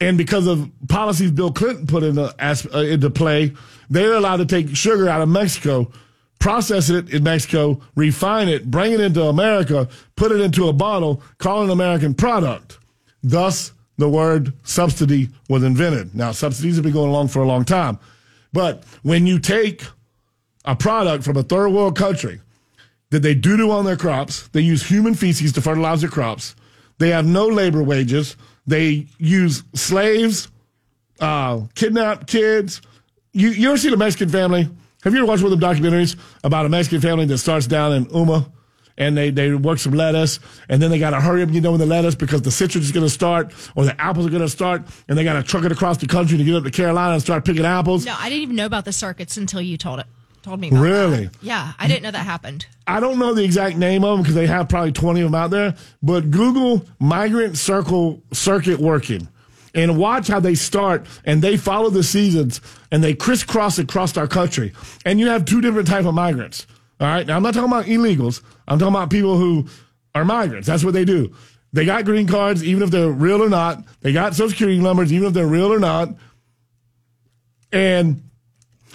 and because of policies Bill Clinton put into, uh, into play, they're allowed to take sugar out of Mexico, process it in Mexico, refine it, bring it into America, put it into a bottle, call it an American product. Thus, the word subsidy was invented. Now, subsidies have been going along for a long time. But when you take a product from a third world country that they do do on their crops, they use human feces to fertilize their crops, they have no labor wages, they use slaves, uh, kidnap kids. You, you ever seen a Mexican family? Have you ever watched one of the documentaries about a Mexican family that starts down in Yuma and they, they work some lettuce and then they got to hurry up, you know, with the lettuce because the citrus is going to start or the apples are going to start and they got to truck it across the country to get up to Carolina and start picking apples? No, I didn't even know about the circuits until you told it. Told me Really? that. Yeah, I didn't know that happened. I don't know the exact name of them because they have probably 20 of them out there, but Google migrant circle circuit working and watch how they start and they follow the seasons and they crisscross across our country. And you have two different type of migrants. All right. Now I'm not talking about illegals. I'm talking about people who are migrants. That's what they do. They got green cards, even if they're real or not. They got social security numbers, even if they're real or not. And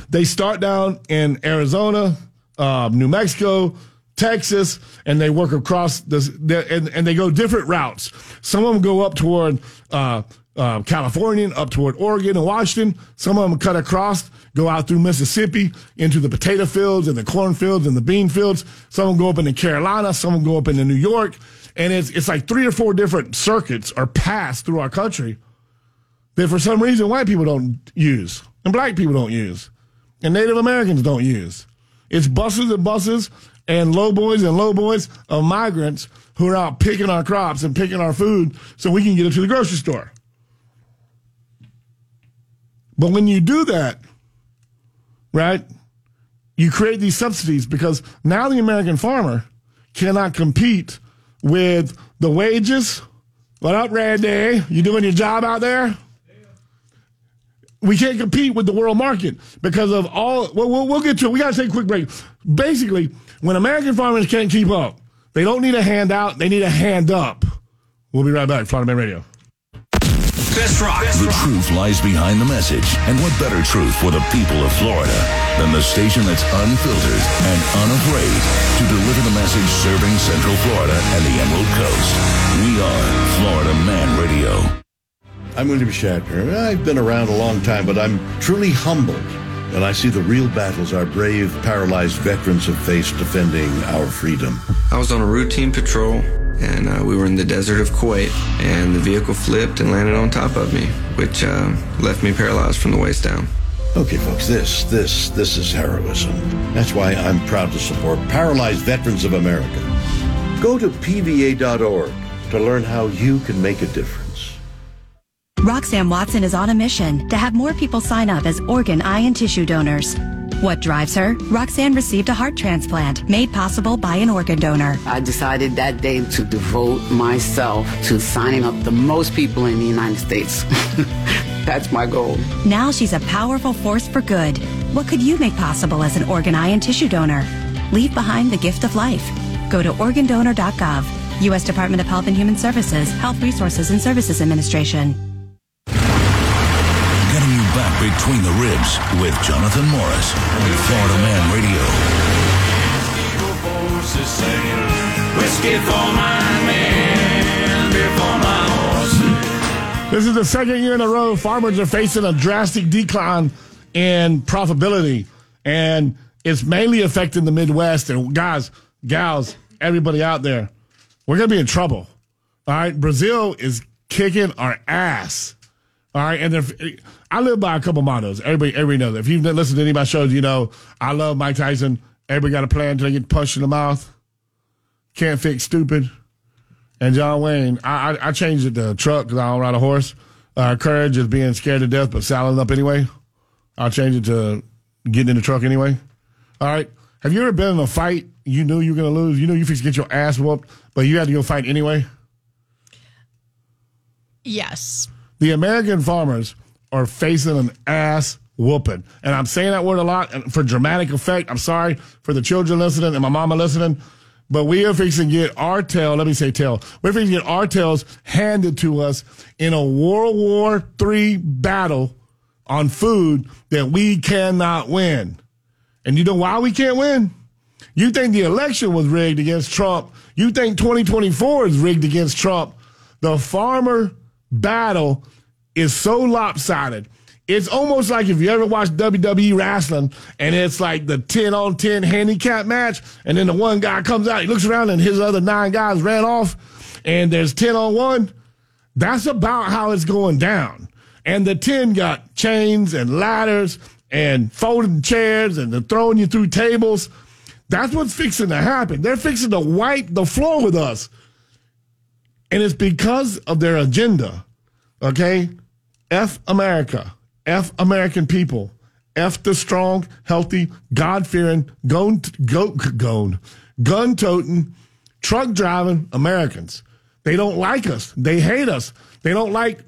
they start down in Arizona, uh, New Mexico, Texas, and they work across this, and, and they go different routes. Some of them go up toward uh, uh, California, up toward Oregon and Washington. Some of them cut across, go out through Mississippi into the potato fields and the corn fields and the bean fields. Some of them go up into Carolina. Some of them go up into New York. And it's, it's like three or four different circuits are passed through our country that for some reason white people don't use and black people don't use and Native Americans don't use. It's buses and buses and low boys and low boys of migrants who are out picking our crops and picking our food so we can get it to the grocery store. But when you do that, right, you create these subsidies because now the American farmer cannot compete with the wages. What up, Randy? You doing your job out there? We can't compete with the world market because of all. Well, we'll, we'll get to it. We got to take a quick break. Basically, when American farmers can't keep up, they don't need a handout. They need a hand up. We'll be right back. Florida Man Radio. Best rock. The truth lies behind the message. And what better truth for the people of Florida than the station that's unfiltered and unafraid to deliver the message serving Central Florida and the Emerald Coast. We are Florida Man Radio. I'm William Shatner. I've been around a long time, but I'm truly humbled when I see the real battles our brave, paralyzed veterans have faced defending our freedom. I was on a routine patrol, and uh, we were in the desert of Kuwait, and the vehicle flipped and landed on top of me, which uh, left me paralyzed from the waist down. Okay, folks, this, this, this is heroism. That's why I'm proud to support Paralyzed Veterans of America. Go to pva.org to learn how you can make a difference. Roxanne Watson is on a mission to have more people sign up as organ, eye, and tissue donors. What drives her? Roxanne received a heart transplant made possible by an organ donor. I decided that day to devote myself to signing up the most people in the United States. That's my goal. Now she's a powerful force for good. What could you make possible as an organ, eye, and tissue donor? Leave behind the gift of life. Go to organdonor.gov, U.S. Department of Health and Human Services, Health Resources and Services Administration. Between the ribs with Jonathan Morris. On Florida Man Radio. This is the second year in a row farmers are facing a drastic decline in profitability. and it's mainly affecting the Midwest. And guys, gals, everybody out there, we're gonna be in trouble. All right, Brazil is kicking our ass. All right, and they're, I live by a couple mottos. Everybody, everybody knows. If you've listened to any of my shows, you know I love Mike Tyson. Everybody got a plan until they get punched in the mouth. Can't fix stupid. And John Wayne, I, I, I changed it to truck because I don't ride a horse. Uh, courage is being scared to death but saddling up anyway. I'll change it to getting in the truck anyway. All right. Have you ever been in a fight you knew you were going to lose? You knew you fixed to get your ass whooped, but you had to go fight anyway? Yes. The American farmers are facing an ass whooping. And I'm saying that word a lot for dramatic effect. I'm sorry for the children listening and my mama listening. But we are fixing to get our tail, let me say tail, we're fixing to get our tails handed to us in a World War III battle on food that we cannot win. And you know why we can't win? You think the election was rigged against Trump. You think 2024 is rigged against Trump. The farmer battle is so lopsided. It's almost like if you ever watch WWE wrestling and it's like the 10 on 10 handicap match, and then the one guy comes out, he looks around and his other nine guys ran off, and there's 10 on 1. That's about how it's going down. And the 10 got chains and ladders and folding chairs and they're throwing you through tables. That's what's fixing to happen. They're fixing to wipe the floor with us. And it's because of their agenda. Okay? F America. F American people. F the strong, healthy, God fearing, gun, go, gun, gun toting, truck driving Americans. They don't like us. They hate us. They don't like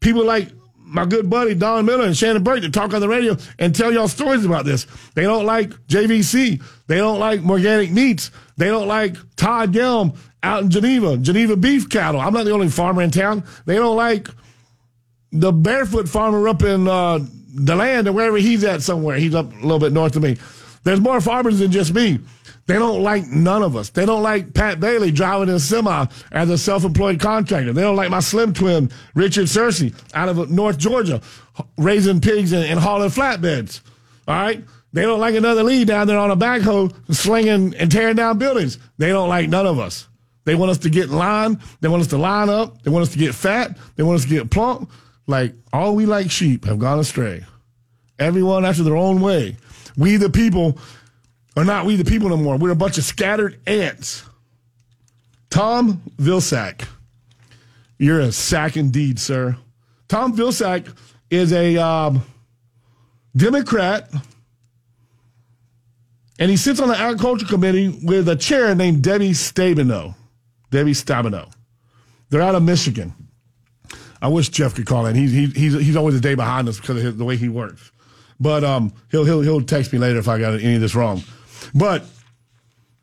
people like my good buddy Don Miller and Shannon Burke to talk on the radio and tell y'all stories about this. They don't like JVC. They don't like Organic Meats. They don't like Todd Gelm out in Geneva, Geneva beef cattle. I'm not the only farmer in town. They don't like the barefoot farmer up in uh, the land or wherever he's at somewhere. He's up a little bit north of me. There's more farmers than just me. They don't like none of us. They don't like Pat Bailey driving in a semi as a self-employed contractor. They don't like my slim twin, Richard Searcy, out of North Georgia, raising pigs and, and hauling flatbeds. All right? They don't like another lead down there on a backhoe slinging and tearing down buildings. They don't like none of us. They want us to get in line. They want us to line up. They want us to get fat. They want us to get plump. Like all we like sheep have gone astray. Everyone after their own way. We the people are not we the people no more. We're a bunch of scattered ants. Tom Vilsack, you're a sack indeed, sir. Tom Vilsack is a um, Democrat, and he sits on the agriculture committee with a chair named Debbie Stabenow. Debbie Stabenow. They're out of Michigan. I wish Jeff could call in. He's he, he's he's always a day behind us because of his, the way he works. But um, he'll he'll he'll text me later if I got any of this wrong. But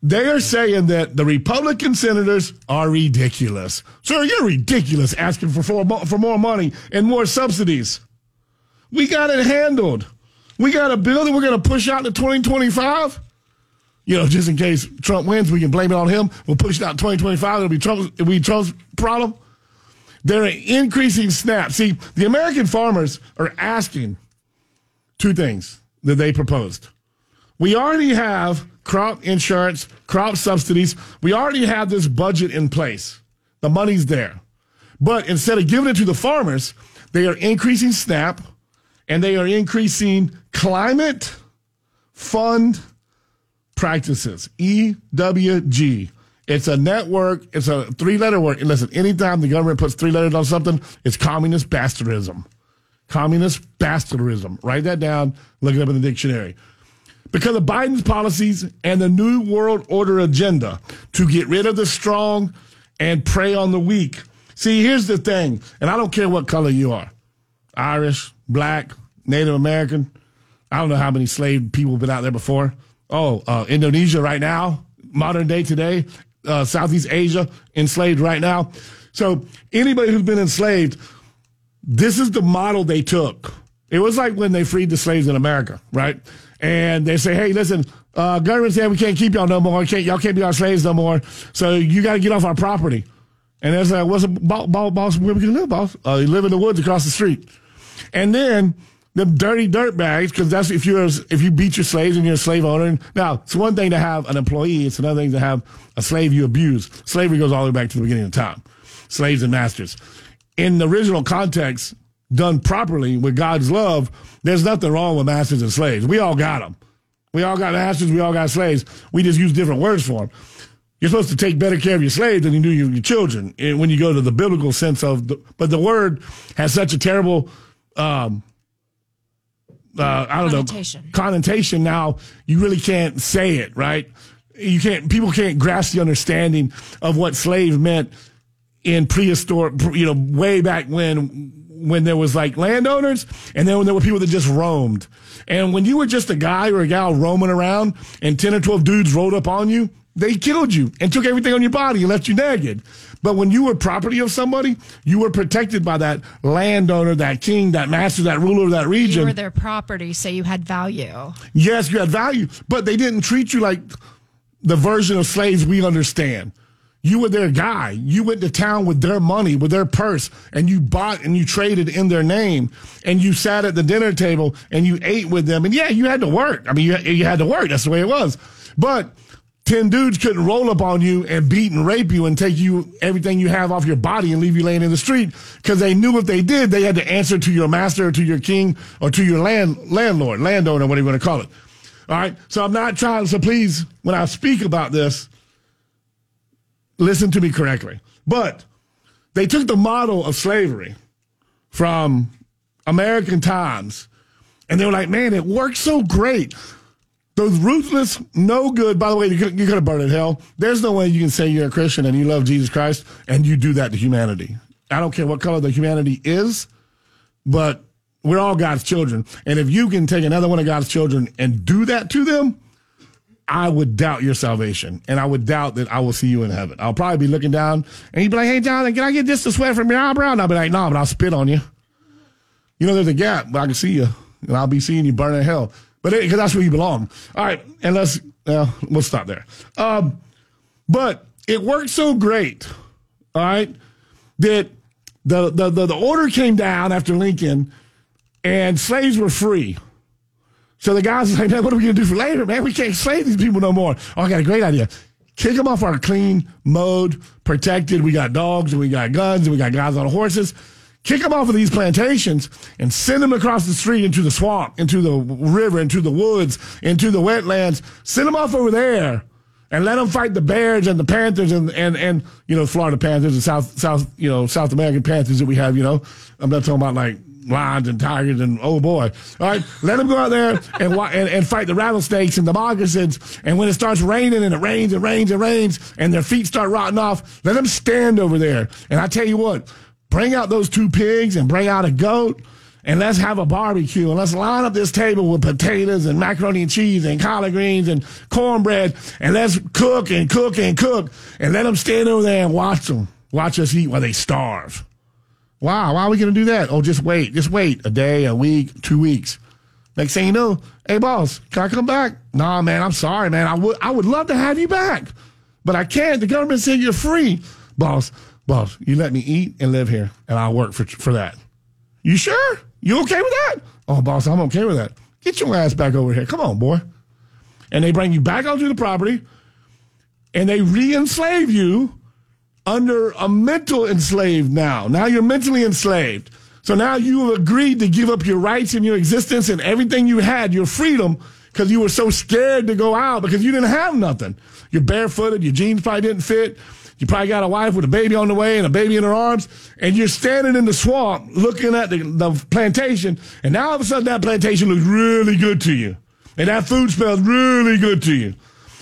they are saying that the Republican senators are ridiculous. Sir, you're ridiculous asking for for, for more money and more subsidies. We got it handled. We got a bill that we're going to push out to 2025. You know, just in case Trump wins, we can blame it on him. We'll push it out to 2025. It'll be Trump's, it'll be Trump's problem. They're increasing SNAP. See, the American farmers are asking two things that they proposed. We already have crop insurance, crop subsidies. We already have this budget in place. The money's there. But instead of giving it to the farmers, they are increasing SNAP and they are increasing climate fund practices, EWG. It's a network. It's a three letter word. Listen, anytime the government puts three letters on something, it's communist bastardism. Communist bastardism. Write that down. Look it up in the dictionary. Because of Biden's policies and the New World Order agenda to get rid of the strong and prey on the weak. See, here's the thing, and I don't care what color you are Irish, black, Native American. I don't know how many slave people have been out there before. Oh, uh, Indonesia right now, modern day today, uh, Southeast Asia, enslaved right now. So anybody who's been enslaved, this is the model they took. It was like when they freed the slaves in America, right? And they say, hey, listen, uh, government said we can't keep y'all no more. Can't, y'all can't be our slaves no more. So you got to get off our property. And it's like, what's a boss, boss, where we can live, boss? Uh, you live in the woods across the street. And then them dirty dirt bags, because that's if you're if you beat your slaves and you're a slave owner. Now, it's one thing to have an employee; it's another thing to have a slave you abuse. Slavery goes all the way back to the beginning of time. Slaves and masters. In the original context, done properly with God's love, there's nothing wrong with masters and slaves. We all got them. We all got masters. We all got slaves. We just use different words for them. You're supposed to take better care of your slaves than you do your, your children and when you go to the biblical sense of the, but the word has such a terrible, um, uh, I don't Connotation. know, connotation. Now you really can't say it, right? You can't, people can't grasp the understanding of what slave meant in prehistoric, you know, way back when, when there was like landowners and then when there were people that just roamed. And when you were just a guy or a gal roaming around and 10 or 12 dudes rolled up on you, they killed you and took everything on your body and left you naked. But when you were property of somebody, you were protected by that landowner, that king, that master, that ruler of that region. You were their property, so you had value. Yes, you had value, but they didn't treat you like the version of slaves we understand. You were their guy. You went to town with their money, with their purse, and you bought and you traded in their name. And you sat at the dinner table and you ate with them. And yeah, you had to work. I mean, you, you had to work. That's the way it was. But 10 dudes couldn't roll up on you and beat and rape you and take you everything you have off your body and leave you laying in the street because they knew if they did, they had to answer to your master or to your king or to your land, landlord, landowner, whatever you want to call it. All right. So I'm not trying, so please, when I speak about this, listen to me correctly. But they took the model of slavery from American times and they were like, man, it works so great. Those ruthless, no good, by the way, you could, you could have burned in hell. There's no way you can say you're a Christian and you love Jesus Christ and you do that to humanity. I don't care what color the humanity is, but we're all God's children. And if you can take another one of God's children and do that to them, I would doubt your salvation, and I would doubt that I will see you in heaven. I'll probably be looking down, and you'd be like, "Hey, Jonathan, can I get just a sweat from your eyebrow?" And I'll be like, "No, but I'll spit on you." You know, there's a gap, but I can see you, and I'll be seeing you burning in hell. But because that's where you belong. All right, and let's uh, we'll stop there. Um, but it worked so great, all right, that the, the the the order came down after Lincoln, and slaves were free. So the guys was like, man, what are we to do for labor, man? We can't slave these people no more. Oh, I got a great idea. Kick them off our clean, mowed, protected. We got dogs and we got guns and we got guys on horses. Kick them off of these plantations and send them across the street into the swamp, into the river, into the woods, into the wetlands. Send them off over there and let them fight the bears and the panthers and, and, and, you know, Florida panthers and South, South, you know, South American panthers that we have, you know. I'm not talking about like lions and tigers and oh boy. All right, let them go out there and, and and fight the rattlesnakes and the moccasins. And when it starts raining and it rains and rains and rains and their feet start rotting off, let them stand over there. And I tell you what, bring out those two pigs and bring out a goat. And let's have a barbecue and let's line up this table with potatoes and macaroni and cheese and collard greens and cornbread and let's cook and cook and cook and let them stand over there and watch them. Watch us eat while they starve. Wow, why are we going to do that? Oh, just wait. Just wait. A day, a week, two weeks. Next thing you know, hey, boss, can I come back? Nah, man, I'm sorry, man. I would, I would love to have you back, but I can't. The government said you're free. Boss, boss, you let me eat and live here, and I'll work for, for that. You sure? You okay with that? Oh, boss, I'm okay with that. Get your ass back over here. Come on, boy. And they bring you back onto the property, and they re-enslave you under a mental enslaved now. Now you're mentally enslaved. So now you have agreed to give up your rights and your existence and everything you had, your freedom, because you were so scared to go out because you didn't have nothing. You're barefooted, your jeans probably didn't fit. You probably got a wife with a baby on the way and a baby in her arms, and you're standing in the swamp looking at the, the plantation, and now all of a sudden that plantation looks really good to you. And that food smells really good to you.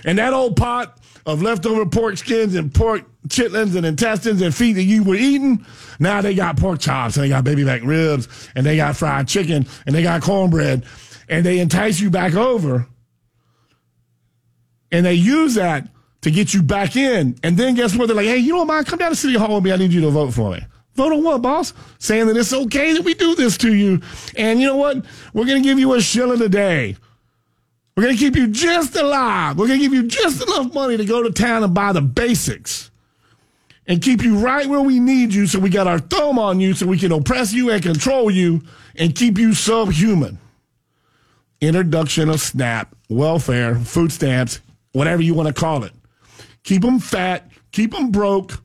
And that old pot of leftover pork skins and pork chitlins and intestines and feet that you were eating, now they got pork chops and they got baby back ribs and they got fried chicken and they got cornbread and they entice you back over and they use that to get you back in. And then guess what? They're like, hey, you don't mind? Come down to City Hall with me. I need you to vote for me. Vote on what, boss? Saying that it's okay that we do this to you. And you know what? We're going to give you a shilling a day. We're going to keep you just alive. We're going to give you just enough money to go to town and buy the basics. and keep you right where we need you so we got our thumb on you so we can oppress you and control you and keep you subhuman. Introduction of SNAP, welfare, food stamps, whatever you want to call it. Keep them fat, keep them broke.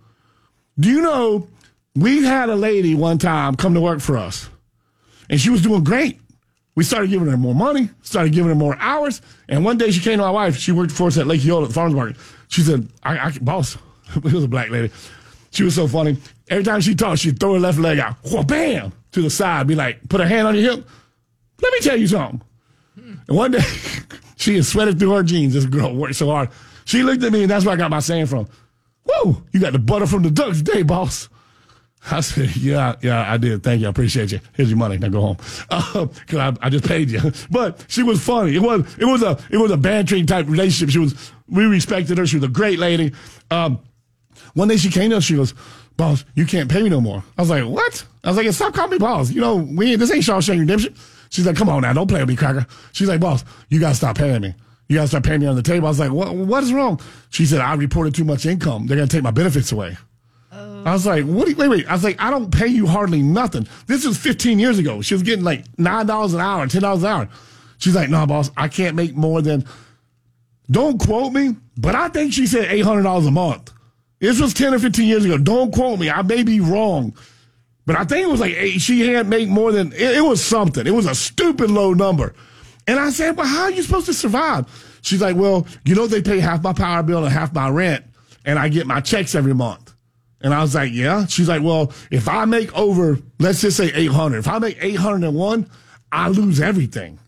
Do you know we had a lady one time come to work for us and she was doing great. We started giving her more money, started giving her more hours. And one day she came to my wife. She worked for us at Lake Eola at the farmer's market. She said, I, I boss, it was a black lady. She was so funny. Every time she talked, she'd throw her left leg out, whoa, bam, to the side, be like, put her hand on your hip. Let me tell you something. And one day, she had sweated through her jeans. This girl worked so hard. She looked at me, and that's where I got my saying from. Whoa, you got the butter from the ducks today, boss. I said, yeah, yeah, I did. Thank you. I appreciate you. Here's your money. Now go home. Uh, cause I, I just paid you. But she was funny. It was, it was a, it was a bantering type relationship. She was, we respected her. She was a great lady. Um, one day she came to us. She goes, boss, you can't pay me no more. I was like, what? I was like, stop calling me boss. You know, we, this ain't Shawshank Redemption. She's like, come on now. Don't play with me, cracker. She's like, boss, you got to stop paying me. You got to start paying me on the table. I was like, what, what is wrong? She said, I reported too much income. They're going to take my benefits away. Oh. I was like, what? Do you, wait, wait. I was like, I don't pay you hardly nothing. This was 15 years ago. She was getting like $9 an hour, $10 an hour. She's like, no, boss, I can't make more than, don't quote me, but I think she said $800 a month. This was 10 or 15 years ago. Don't quote me. I may be wrong. But I think it was like eight, she had make more than, it, it was something. It was a stupid low number. And I said, well, how are you supposed to survive? She's like, well, you know, they pay half my power bill and half my rent, and I get my checks every month. And I was like, yeah. She's like, well, if I make over, let's just say 800, if I make 801, I lose everything.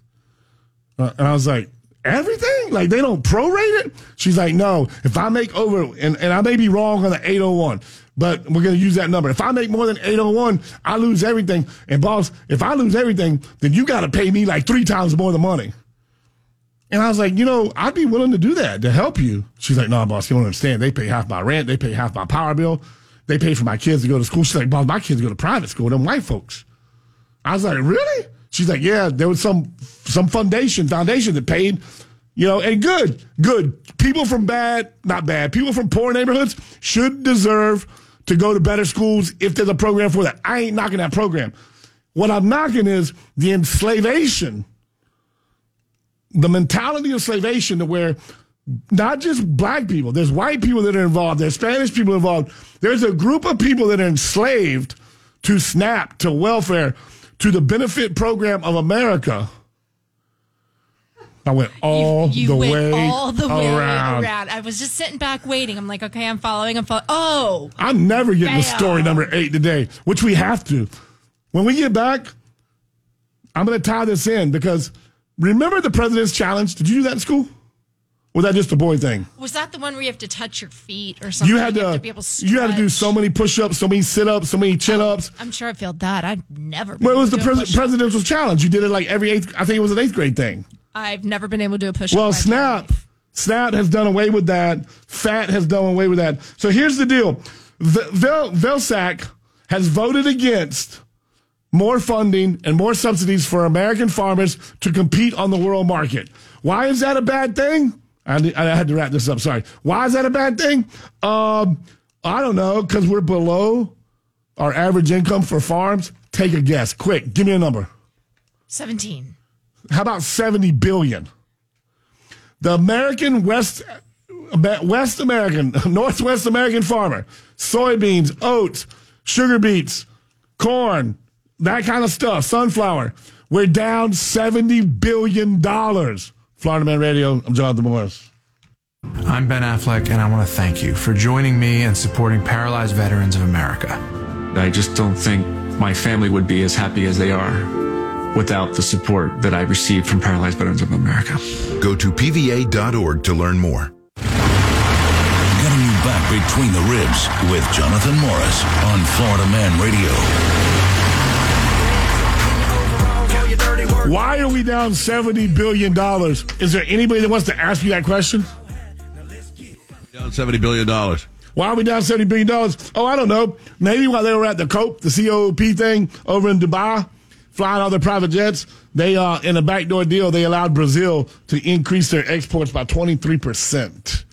Uh, and I was like, everything? Like they don't prorate it? She's like, no, if I make over, and, and I may be wrong on the 801, but we're going to use that number. If I make more than 801, I lose everything. And boss, if I lose everything, then you got to pay me like three times more the money. And I was like, you know, I'd be willing to do that to help you. She's like, no, boss, you don't understand. They pay half my rent. They pay half my power bill. They pay for my kids to go to school. She's like, boss, my kids go to private school, them white folks. I was like, really? She's like, yeah, there was some some foundation foundation that paid, you know, and good, good. People from bad, not bad, people from poor neighborhoods should deserve to go to better schools if there's a program for that. I ain't knocking that program. What I'm knocking is the enslavation, the mentality of slavation to where not just black people, there's white people that are involved, there's Spanish people involved. There's a group of people that are enslaved to SNAP, to welfare, to the benefit program of America. I went all you the went way all the way around. around. I was just sitting back waiting. I'm like, okay, I'm following. I'm following. Oh, I'm never getting to story number eight today, which we have to. When we get back, I'm going to tie this in because remember the President's Challenge? Did you do that in school? Was that just a boy thing? was that the one where you have to touch your feet or something? You had to, have be able to you had to do so many push-ups, so many sit-ups, so many oh, chin-ups. I'm sure I failed that. I've never. Been Well, it was the to pres- presidential challenge. You did it like every eighth. I think it was an eighth grade thing. I've never been able to do a push up. Well, Snap, Snap has done away with that. Fat has done away with that. So here's the deal: V- Vel- Velsac has voted against more funding and more subsidies for American farmers to compete on the world market. Why is that a bad thing? I, I had to wrap this up. Sorry. Why is that a bad thing? Um, I don't know. Because we're below our average income for farms. Take a guess, quick. Give me a number. 17. How about 70 billion? The American West West American, Northwest American farmer, soybeans, oats, sugar beets, corn, that kind of stuff, sunflower. We're down $70 billion. Florida Man Radio, I'm Jonathan Morris. I'm Ben Affleck, and I want to thank you for joining me and supporting Paralyzed Veterans of America. I just don't think my family would be as happy as they are without the support that I received from Paralyzed Veterans of America. Go to PVA.org to learn more. Getting you back between the ribs with Jonathan Morris on Florida Man Radio. Why are we down $70 billion? Is there anybody that wants to ask me that question? Down $70 billion. Why are we down $70 billion? Oh, I don't know. Maybe while they were at the COPE, the COP thing over in Dubai, flying all their private jets, they, uh, in a backdoor deal, they allowed Brazil to increase their exports by 23%.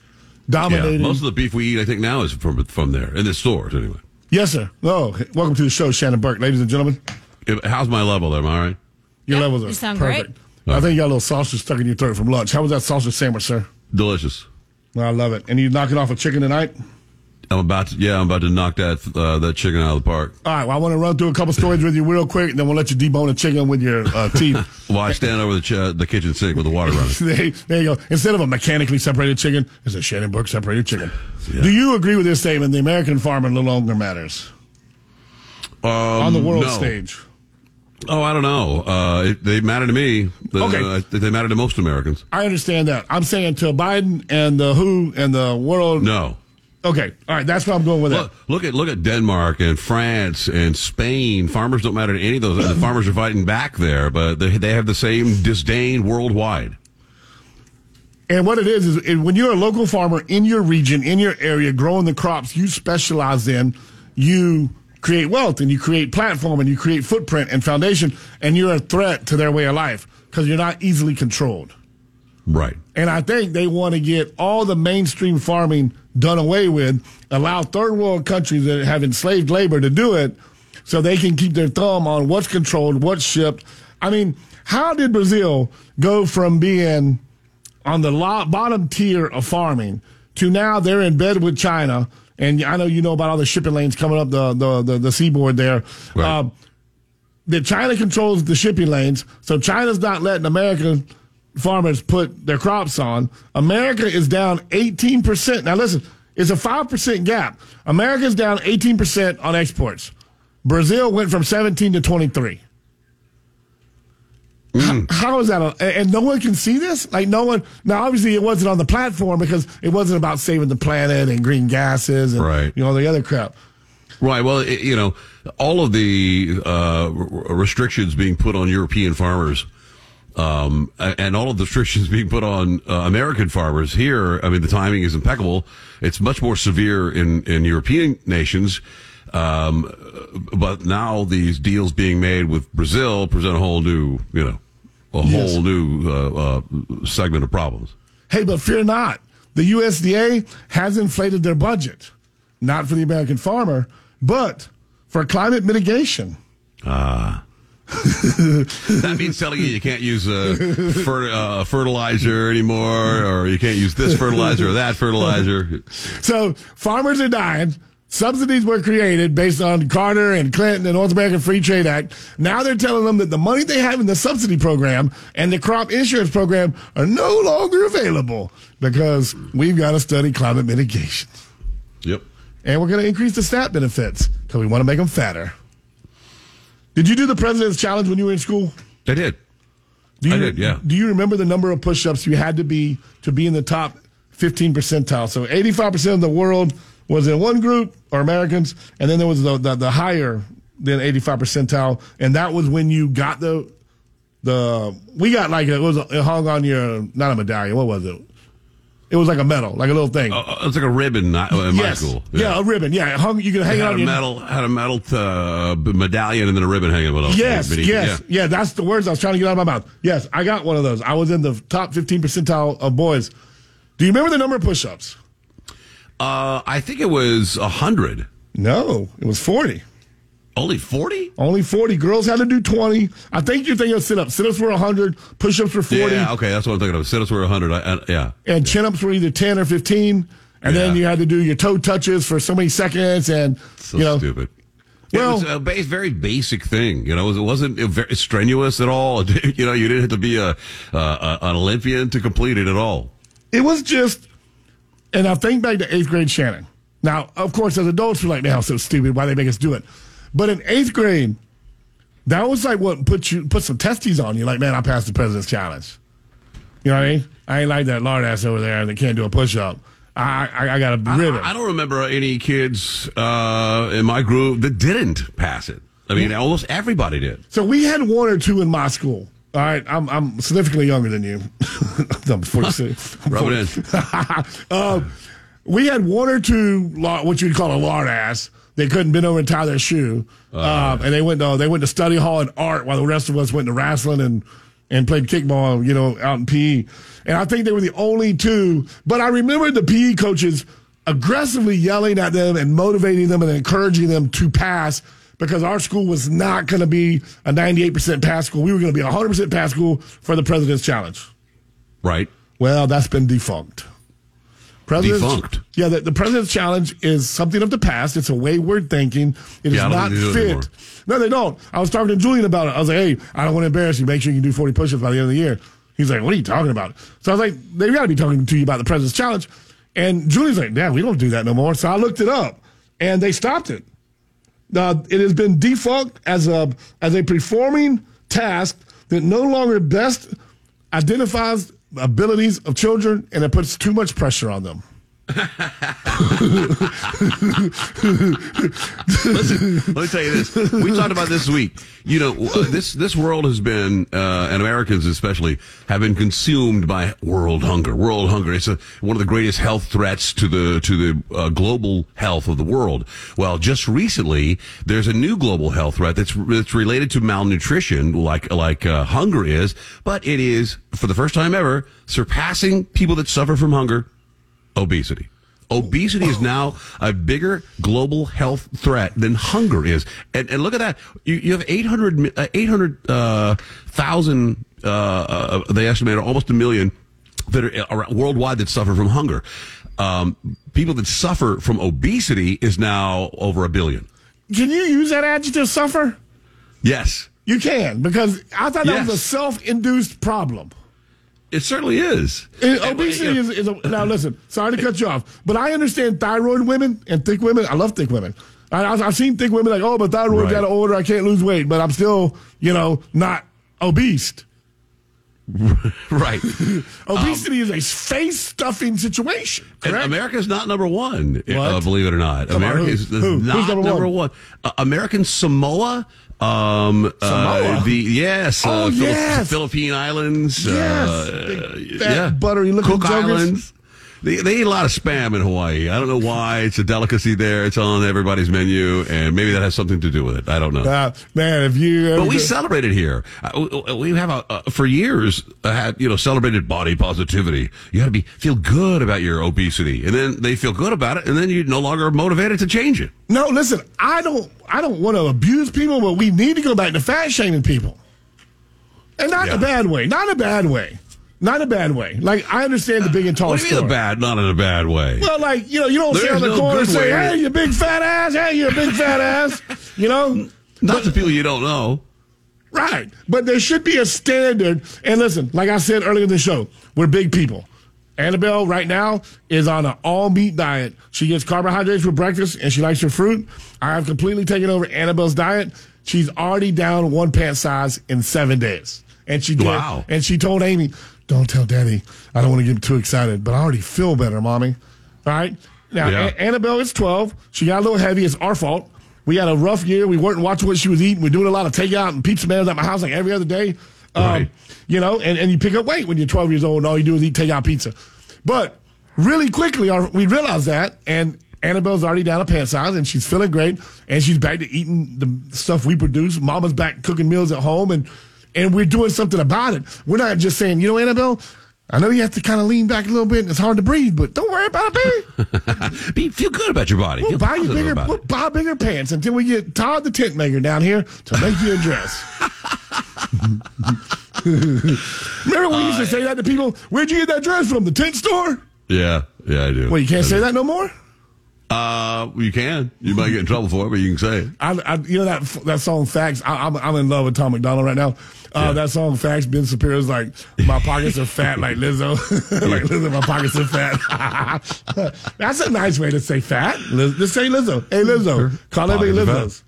dominating. Yeah, most of the beef we eat, I think, now is from from there in the stores anyway. yes, sir. Oh, welcome to the show, Shannon Burke, ladies and gentlemen. How's my level? Am I all right? Your Yep, levels are you sound perfect. I think you got a little sausage stuck in your throat from lunch. How was that sausage sandwich, sir? Delicious. I love it. And you knocking off a chicken tonight? I'm about to. Yeah, I'm about to knock that uh, that chicken out of the park. All right. Well, I want to run through a couple stories with you real quick, and then we'll let you debone a chicken with your uh, teeth. Well, I stand over the ch- the kitchen sink with the water running. there, there you go. Instead of a mechanically separated chicken, it's a Shannon Burke separated chicken. Do you agree with this statement? The American farmer no longer matters Um, on the world no. stage. Oh, I don't know. Uh, it, they matter to me. The, Okay. uh, they matter to most Americans. I understand that. I'm saying to Biden and the WHO and the world. No. Okay. All right. That's where I'm going with it. Look, look at look at Denmark and France and Spain. Farmers don't matter to any of those. The farmers are fighting back there, but they, they have the same disdain worldwide. And what it is is is when you're a local farmer in your region, in your area, growing the crops you specialize in, you create wealth and you create platform and you create footprint and foundation, and you're a threat to their way of life because you're not easily controlled. Right. And I think they want to get all the mainstream farming done away with, allow third world countries that have enslaved labor to do it so they can keep their thumb on what's controlled, what's shipped. I mean, how did Brazil go from being on the bottom tier of farming to now they're in bed with China? And I know you know about all the shipping lanes coming up the, the, the, the seaboard there. Right. Uh, that China controls the shipping lanes, so China's not letting American farmers put their crops on. America is down 18%. Now listen, it's a 5% gap. America's down 18% on exports. Brazil went from 17 to 23. How, how is that? A, and no one can see this? Like no one. Now, obviously, it wasn't on the platform because it wasn't about saving the planet and green gases and Right. you know the other crap. Right. Well, it, you know, all of the uh, r- restrictions being put on European farmers, um, and all of the restrictions being put on uh, American farmers here. I mean, the timing is impeccable. It's much more severe in in European nations. Um, but now these deals being made with Brazil present a whole new, you know, a Yes. whole new uh, uh, segment of problems. Hey, but fear not. The USDA has inflated their budget, not for the American farmer, but for climate mitigation. Ah. that means telling you you can't use a fer- uh, fertilizer anymore, or you can't use this fertilizer or that fertilizer. So farmers are dying. Subsidies were created based on Carter and Clinton and North American Free Trade Act. Now they're telling them that the money they have in the subsidy program and the crop insurance program are no longer available because we've got to study climate mitigation. Yep. And we're going to increase the SNAP benefits because we want to make them fatter. Did you do the president's challenge when you were in school? I did. Do you, I did, yeah. Do you remember the number of push-ups you had to be to be in the top 15 percentile? So 85% of the world was in one group, or Americans, and then there was the, the, the higher than 85 percentile, and that was when you got the the we got like a, it was it hung on your not a medallion. What was it? It was like a medal, like a little thing. Uh, it's like a ribbon uh, in my yes. school. Yeah. a ribbon. Yeah, it hung. You can hang it had on a your medal, had a medal uh, medallion, and then a ribbon hanging below. Yes, it, yes, yeah. That's the words I was trying to get out of my mouth. Yes, I got one of those. I was in the top 15 percentile of boys. Do you remember the number of push-ups? Uh, I think it was a hundred. No, it was 40. Only forty? Only 40. Girls had to do 20. I think you're thinking of sit-ups. Sit-ups were 100. Push-ups were 40. Yeah, okay, that's what I'm thinking of. Sit-ups were hundred. Yeah, And chin-ups were either 10 or 15. And then you had to do your toe touches for so many seconds. And, so you know, stupid. Well- it was a base, very basic thing. You know, it wasn't very strenuous at all. You know, you didn't have to be a, uh, an Olympian to complete it at all. it was just, and I think back to eighth grade Shannon. Now, of course, as adults, we're like, now so stupid. Why they make us do it? But in eighth grade, that was like what put you put some testes on you. Like, man, I passed the president's challenge. You know what I mean? I ain't like that lard ass over there that can't do a push up. I I, I got a ribbon. I, I don't remember any kids uh, in my group that didn't pass it. I mean, almost everybody did. So we had one or two in my school. All right, I'm I'm significantly younger than you. I'm 46. I'm Rub it 40. um, we had one or two what you'd call a lard ass. They couldn't bend over and tie their shoe, um, and they went to they went to study hall and art while the rest of us went to wrestling and and played kickball, you know, out in PE. And I think they were the only two. But I remember the PE coaches aggressively yelling at them and motivating them and encouraging them to pass because our school was not going to be a 98% pass school. We were going to be a 100% pass school for the President's Challenge. Right. Well, that's been defunct. President's, Defunct? Yeah, the, the President's Challenge is something of the past. It's a wayward thinking. It is Yeah, I don't not fit. No, they don't. I was talking to Julian about it. I was like, hey, I don't want to embarrass you. Make sure you can do 40 push ups by the end of the year. He's like, what are you talking about? So I was like, they've got to be talking to you about the President's Challenge. And Julian's like, yeah, we don't do that no more. So I looked it up and they stopped it. Uh, it has been defunct as a as a performing task that no longer best identifies abilities of children and it puts too much pressure on them. Listen, let me tell you this. We talked about this week. You know, uh, this this world has been, uh, and Americans especially, have been consumed by world hunger. World hunger. It's a, one of the greatest health threats to the to the uh, global health of the world. Well, just recently, there's a new global health threat that's that's related to malnutrition, like like uh, hunger is, but it is for the first time ever surpassing people that suffer from hunger obesity. Obesity is now a bigger global health threat than hunger is. And, and look at that. You, you have 800, mi- uh, 800,000, uh, uh, they estimate almost a million that are around, worldwide that suffer from hunger. Um, people that suffer from obesity is now over a billion. Can you use that adjective suffer? Yes. You can, because I thought that was a self induced problem. It certainly is. Obesity is, is a, now listen. Sorry to cut you off, but I understand thyroid women and thick women. I love thick women. I, I've seen thick women like, oh, but thyroid Right. got older. I can't lose weight, but I'm still, you know, not obese. right. Obesity is a face stuffing situation. Correct? America's not number one, uh, believe it or not. America is Who? Who's not number number, one? one. Uh, American Samoa. Um? Uh, the yes, Oh, uh, yes. Philippine Islands. Yes. uh, Big, fat, buttery-looking Cook. Islands. They, they eat a lot of spam in Hawaii. I don't know why. It's a delicacy there. It's on everybody's menu, and maybe that has something to do with it. I don't know. Uh, man, if you. But we celebrate it here. Uh, we have a, uh, for years uh, had you know celebrated body positivity. You got to be feel good about your obesity, and then they feel good about it, and then you're no longer motivated to change it. No, listen, I don't I don't want to abuse people, but we need to go back to fat shaming people. And not in a bad way. Not in a bad way. Not in a bad way. Like I understand the big and tall What do you mean a bad? Not in a bad way. Well, like, you know, you don't sit There's on the no corner and say. Hey, you big fat ass, hey, you big fat ass. You know? Not to people you don't know. Right. But there should be a standard. And listen, like I said earlier in the show, we're big people. Annabelle right now is on an all meat diet. She gets carbohydrates for breakfast and she likes her fruit. I have completely taken over Annabelle's diet. She's already down one pant size in seven days. And she did. Wow. And she told Amy, Don't tell daddy. I don't want to get too excited, but I already feel better, mommy. All right. Now, Yeah. A- Annabelle is 12. She got a little heavy. It's our fault. We had a rough year. We weren't watching what she was eating. We're doing a lot of takeout and pizza mans at my house like every other day. Um, Right. You know, and, and you pick up weight when you're 12 years old and all you do is eat takeout pizza. But really quickly, our, we realized that, and Annabelle's already down a pant size and she's feeling great, and she's back to eating the stuff we produce. Mama's back cooking meals at home, and and we're doing something about it. We're not just saying, you know, Annabelle, I know you have to kind of lean back a little bit and it's hard to breathe, but don't worry about it, baby. Be, feel good about your body. We'll buy you bigger, we'll buy bigger pants until we get Todd the tent maker down here to make you a dress. Remember when we used to say that to people? Where'd you get that dress from? The tent store? Yeah, yeah, I do. Well, you can't I say do. that no more. Uh, you can. You might get in trouble for it, but you can say it. I, I you know that that song "Facts." I, I'm I'm in love with Tom MacDonald right now. Uh, That song "Facts." Ben Shapiro's like, "My pockets are fat like Lizzo." like Lizzo, my pockets are fat. That's a nice way to say fat. Liz, just say Lizzo. Hey Lizzo, call Pockets. Lizzo's.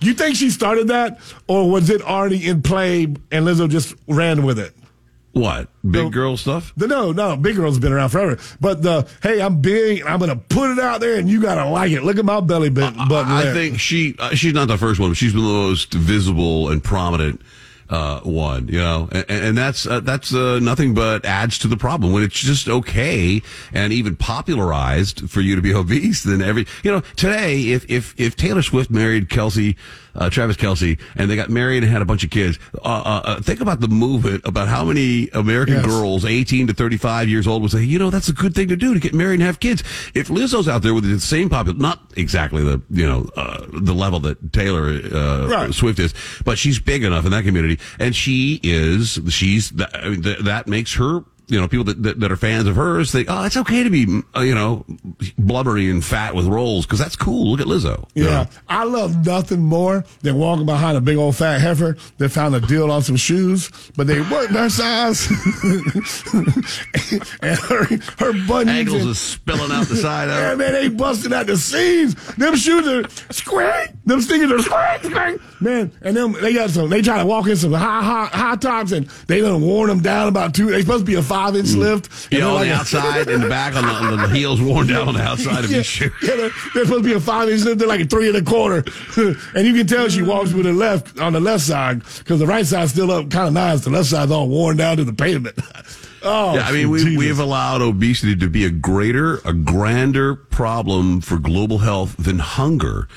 You think she started that, or was it already in play and Lizzo just ran with it? What big No. girl stuff? The, no, no, Big Girl's been around forever. But the hey, I'm big. I'm gonna put it out there, and you gotta like it. Look at my belly button. button I there. think she uh, she's not the first one. but She's been the most visible and prominent uh, one, you know, and, and that's uh, that's uh, nothing but adds to the problem when it's just okay and even popularized for you to be obese. Then every, you know, today if if if Taylor Swift married Kelce, uh, Travis Kelce, and they got married and had a bunch of kids, uh, uh, uh, think about the movement about how many American Yes. girls, eighteen to thirty five years old, would say, you know, that's a good thing to do to get married and have kids. If Lizzo's out there with the same popul, not exactly the you know uh, the level that Taylor uh, Right. Swift is, but she's big enough in that community, and she is. She's that, I mean, th- that makes her. You know, people that, that, that are fans of hers think, oh, it's okay to be, uh, you know, blubbery and fat with rolls because that's cool. Look at Lizzo. Yeah, know? I love nothing more than walking behind a big old fat heifer that found a deal on some shoes, but they weren't their size. and her, her bunions Ankles and- is spilling out the side of Yeah, it. man, they busting out the seams. Them shoes are square. Them stickers are square, square. Man, and them they got some. They try to walk in some high, high, high tops, and they done worn them down about two. They supposed to be a five inch mm. lift. Yeah, on like the outside and the back on the, on the heels worn down on the outside of yeah, your shoe. yeah, they're, they're supposed to be a five inch lift. They're like a three and a quarter, and you can tell she walks with the left on the left side because the right side's still up, kind of nice. The left side's all worn down to the pavement. oh, Yeah, I mean, we, Jesus. we have allowed obesity to be a greater, a grander problem for global health than hunger.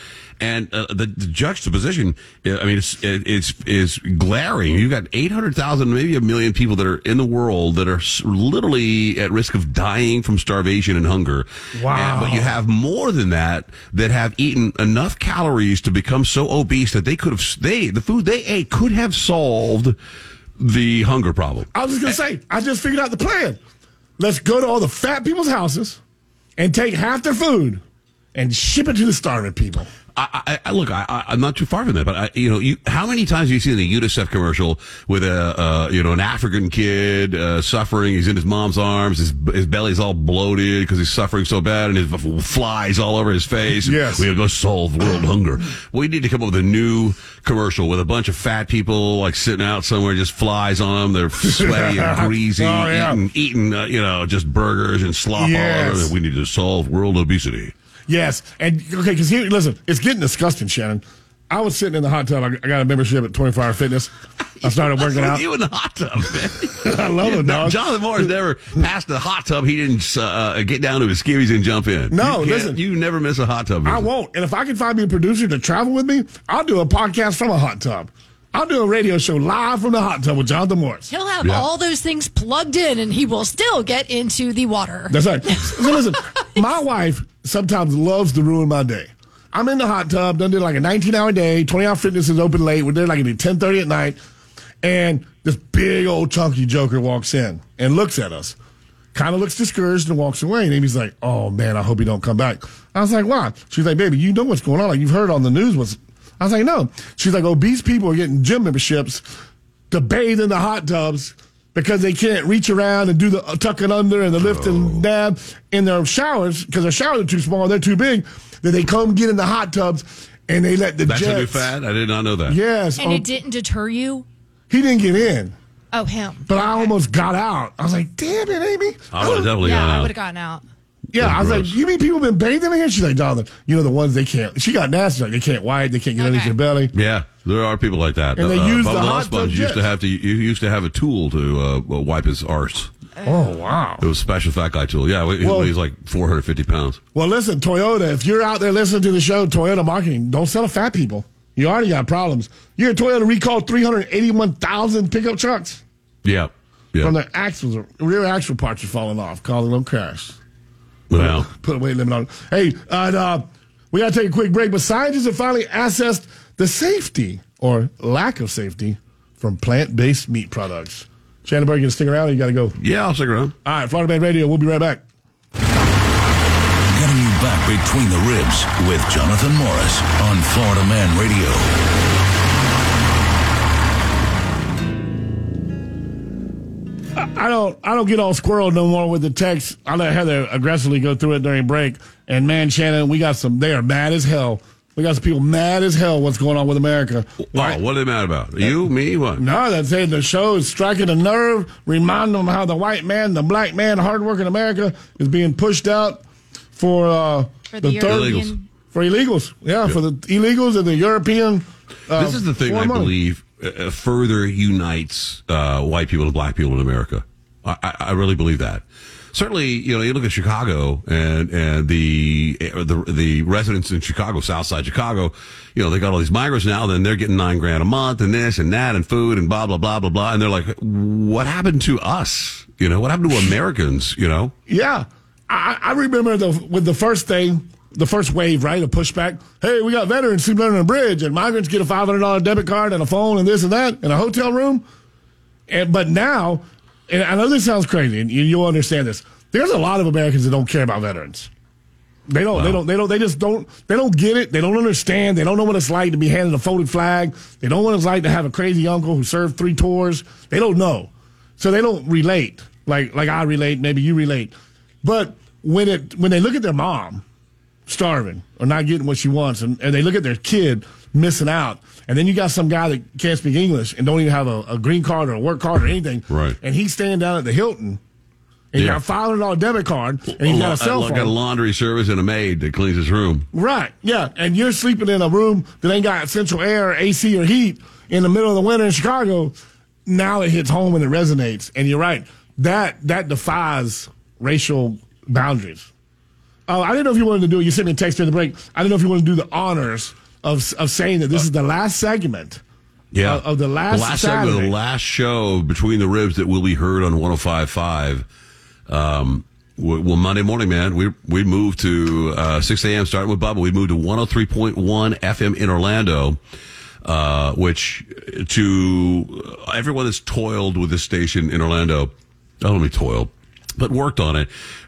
And uh, the, the juxtaposition, uh, I mean, it's, it's, is glaring. You've got 800,000, maybe a million people that are in the world that are literally at risk of dying from starvation and hunger. Wow. And- but you have more than that that have eaten enough calories to become so obese that they could have, they, the food they ate could have solved the hunger problem. I was just gonna say, I just figured out the plan. Let's go to all the fat people's houses and take half their food and ship it to the starving people. I, I, I look, I, I'm not too far from that, but I, you know, you, how many times have you seen the UNICEF commercial with a, uh, you know, an African kid uh, suffering? He's in his mom's arms, his his belly's all bloated because he's suffering so bad, and his flies all over his face. Yes. we gotta go solve world hunger. We need to come up with a new commercial with a bunch of fat people like sitting out somewhere, just flies on them. They're sweaty and greasy, Oh, yeah. eating, eating uh, you know, just burgers and slop all Yes. over. We need to solve world obesity. Yes, and okay, because here, listen, it's getting disgusting, Shannon. I was sitting in the hot tub. I, I got a membership at 24 Hour Fitness. I started working out. you in the hot tub, man? I love it, No, dog. Jonathan Morris never passed the hot tub. He didn't uh, get down to his skivvies and jump in. No, You listen. You never miss a hot tub. I won't. And if I can find me a producer to travel with me, I'll do a podcast from a hot tub. I'll do a radio show live from the hot tub with Jonathan Morris. He'll have Yeah. all those things plugged in and he will still get into the water. That's right. So listen, my wife sometimes loves to ruin my day. I'm in the hot tub, done did like a 19 hour day, 20 hour fitness is open late. We're there like at 10:30 at night, and this big old chunky joker walks in and looks at us, kind of looks discouraged and walks away. And Amy's like, "Oh man, I hope he don't come back." I was like, "Why?" She's like, "Baby, you know what's going on? Like you've heard on the news what's." I was like, "No." She's like, "Obese people are getting gym memberships to bathe in the hot tubs." Because they can't reach around and do the uh, tuck and under and the lift and dab in their showers because their showers are too small, they're too big. That they come get in the hot tubs and they let the That's a new jets. fad. I did not know that. Yes, And oh, it didn't deter you? he didn't get in, Oh, him. but I almost got out. I was like, "Damn it, Amy!" I would have definitely yeah, gone I out. would have gotten out. Yeah, That's I was gross. like, "You mean people been bathing in here?" She's like, "Jonathan, you know the ones they can't." She got nasty. Like they can't wipe, they can't get underneath Okay. their belly. Yeah, there are people like that. And they uh, uh, use the Bubba hot Sponge tub used to have to. You used to have a tool to uh, uh wipe his arse. Oh, oh wow. It was a special fat guy tool. Yeah, he Well- weighs like 450 pounds. Well, listen, Toyota, if you're out there listening to the show, Toyota marketing, don't sell to fat people. You already got problems. You hear Toyota recalled 381,000 pickup trucks Yeah, yeah. from their axles, rear axle parts are falling off, causing them crash. Well, Put a weight limit on it. Hey, and, uh, we got to take a quick break, but scientists have finally assessed the safety or lack of safety from plant based meat products. Shannon Burke, you gonna stick around or you got to go? yeah, I'll stick around. All right, Florida Man Radio, we'll be right back. Getting you back between the ribs with Jonathan Morris on Florida Man Radio. I don't I don't get all squirreled no more with the text. I let Heather aggressively go through it during break. And man, Shannon, we got some they are mad as hell. We got some people mad as hell what's going on with America. Oh, what are they mad about? You, me, what? No, that's saying the show is striking a nerve, Remind them how the white man, the black man, hardworking America is being pushed out for uh, For the, European. illegals. for illegals. Yeah, for the illegals and the European. Uh, this is the thing I foreign money. believe uh, further unites uh, white people and black people in America. I, I, really believe that. Certainly, you know, you look at Chicago and and the the the residents in Chicago, South Side Chicago, you know, they got all these migrants now. Then they're getting nine grand a month and this and that and food and blah blah blah blah blah. And they're like, what happened to us? You know, what happened to Americans? You know, Yeah, I, I remember the with the first thing, the first wave, right? A pushback. Hey, we got veterans sleeping under a bridge, and migrants get a five hundred dollar debit card and a phone and this and that and a hotel room. And but now, I know this sounds crazy, and you, you'll understand this. There's a lot of Americans that don't care about veterans. They don't. They don't. They don't. They just don't. They don't get it. They don't understand. They don't know what it's like to be handed a folded flag. They don't know what it's like to have a crazy uncle who served three tours. They don't know, so they don't relate like like I relate. Maybe you relate, but when it when they look at their mom starving or not getting what she wants, and, and they look at their kid missing out, and then you got some guy that can't speak English and don't even have a, a green card or a work card or anything, Right. And he's staying down at the Hilton. And you Yeah. got a five hundred dollar debit card, and you got a cell phone. a laundry service and a maid that cleans his room. Right. Yeah. And you're sleeping in a room that ain't got central air, or AC, or heat in the middle of the winter in Chicago. Now it hits home and it resonates. And you're right. That that defies racial boundaries. Oh, I didn't know if you wanted to do it. You sent me a text during the break. I didn't know if you wanted to do the honors of of saying that this is the last segment. Yeah. Of, of the last, the last segment of the last show between the ribs that will be heard on 105.5. Um, well, Monday morning, man, we we moved to uh, 6 a.m. starting with Bubba. We moved to 103.1 FM in Orlando, uh, which to everyone that's toiled with this station in Orlando, not only toiled, but worked on it.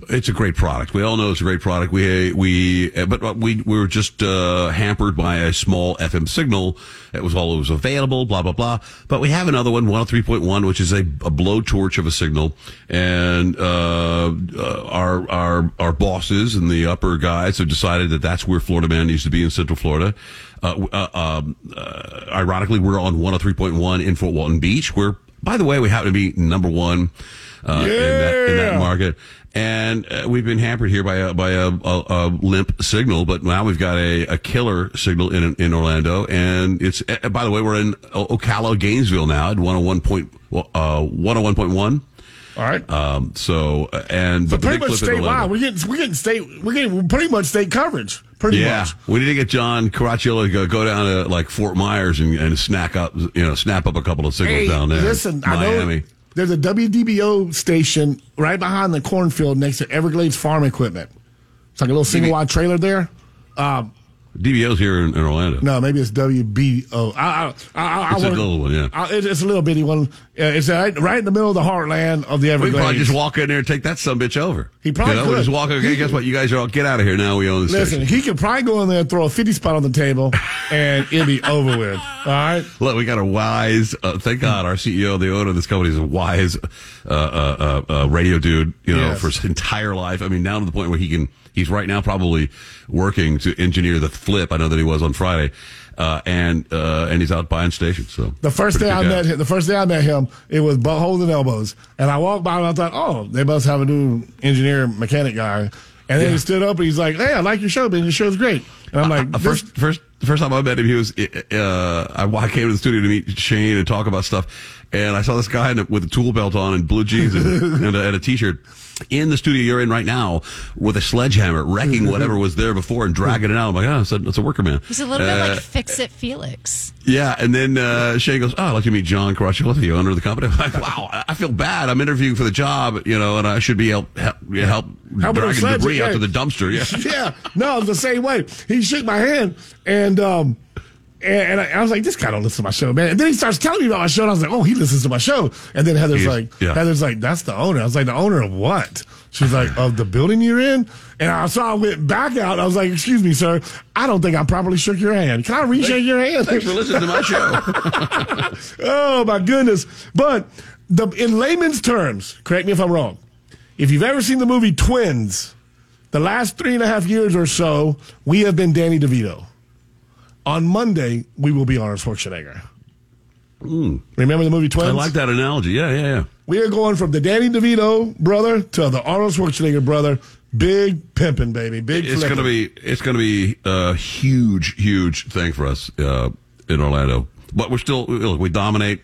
It's a great product. We all know it's a great product. We we but we we were just uh, hampered by a small FM signal. It was all that was available. Blah blah blah. But we have another one, one hundred three point one, which is a, a blowtorch of a signal. And uh, uh, our our our bosses and the upper guys have decided that that's where Florida Man needs to be in Central Florida. Uh, uh, um, uh, ironically, we're on one hundred three point one in Fort Walton Beach. Where, by the way, we happen to be number one uh, in, that, in that market. And uh, we've been hampered here by a by a, a, a limp signal, but now we've got a, a killer signal in in Orlando, and it's uh, by the way we're in O- Ocala, Gainesville now at one hundred one point uh one hundred one point one. All right. Um. So uh, and So pretty much statewide. We're getting we're getting state we're getting pretty much state coverage. Pretty yeah, much. we need to get John Caracciolo to go, go down to like Fort Myers and, and snack up, you know, snap up a couple of signals Hey, down there. Listen, I Miami. know there's a WDBO station right behind the cornfield next to Everglades Farm Equipment. It's like a little single wide trailer there. Um, DBO's here in, in Orlando. no, maybe it's WBO. I, I, I, I It's a wanna- little one, yeah. I, it's, it's a little bitty one. Uh, it's right, right in the middle of the heartland of the Everglades. could probably just walk in there and take that some bitch over. He probably you know, could. just walk. Okay, guess what? You guys are all get out of here now. We own the Listen, station. he could probably go in there and throw a 50 spot on the table and it'd be over with. All right? Look, we got a wise. Uh, thank God, our CEO, the owner of this company, is a wise uh, uh, uh, uh, radio dude. You know, Yes. for his entire life. I mean, down to the point where he can. He's right now probably working to engineer the flip. I know that he was on Friday, uh, and uh, and he's out buying stations. So The first pretty day I guy. met him, the first day I met him, it was buttholes and elbows. And I walked by and I thought, oh, they must have a new engineer mechanic guy. And then he stood up and he's like, hey, I like your show, man. Your show's great. And I'm like, Uh, first, first, the first time I met him, he was. Uh, I, I came to the studio to meet Shane and talk about stuff, and I saw this guy with a tool belt on and blue jeans and, and, a, and a t-shirt in the studio you're in right now with a sledgehammer, wrecking whatever was there before and dragging it out. I'm like, oh, it's a, it's a worker man. He's a little bit Uh, like Fix It Felix. yeah, and then uh, Shane goes, "Oh, I'd like to meet John Caracciolo, the owner of the company." I'm like, "Wow, I feel bad. I'm interviewing for the job, you know, and I should be help help, yeah, help Help with the dragging sledge, debris out to the dumpster." Yeah, yeah, no, it's the same way. He shook my hand and, um, and, and I, I was like, this guy don't listen to my show, man. And then he starts telling me about my show, and I was like, oh, he listens to my show. And then Heather's He- like, yeah. Heather's like, that's the owner. I was like, the owner of what? She's like, of the building you're in. And I so I went back out. I was like, excuse me, sir, I don't think I properly shook your hand. Can I reshake your hand? Thanks for listening to my show. oh my goodness! But the in layman's terms, correct me if I'm wrong. If you've ever seen the movie Twins, the last three and a half years or so, we have been Danny DeVito. On Monday, we will be Arnold Schwarzenegger. Remember the movie Twins? I like that analogy. Yeah, yeah, yeah. We are going from the Danny DeVito brother to the Arnold Schwarzenegger brother. Big pimping, baby. Big. It's flipping. gonna be it's gonna be a huge, huge thing for us uh, in Orlando. but we're still look. We dominate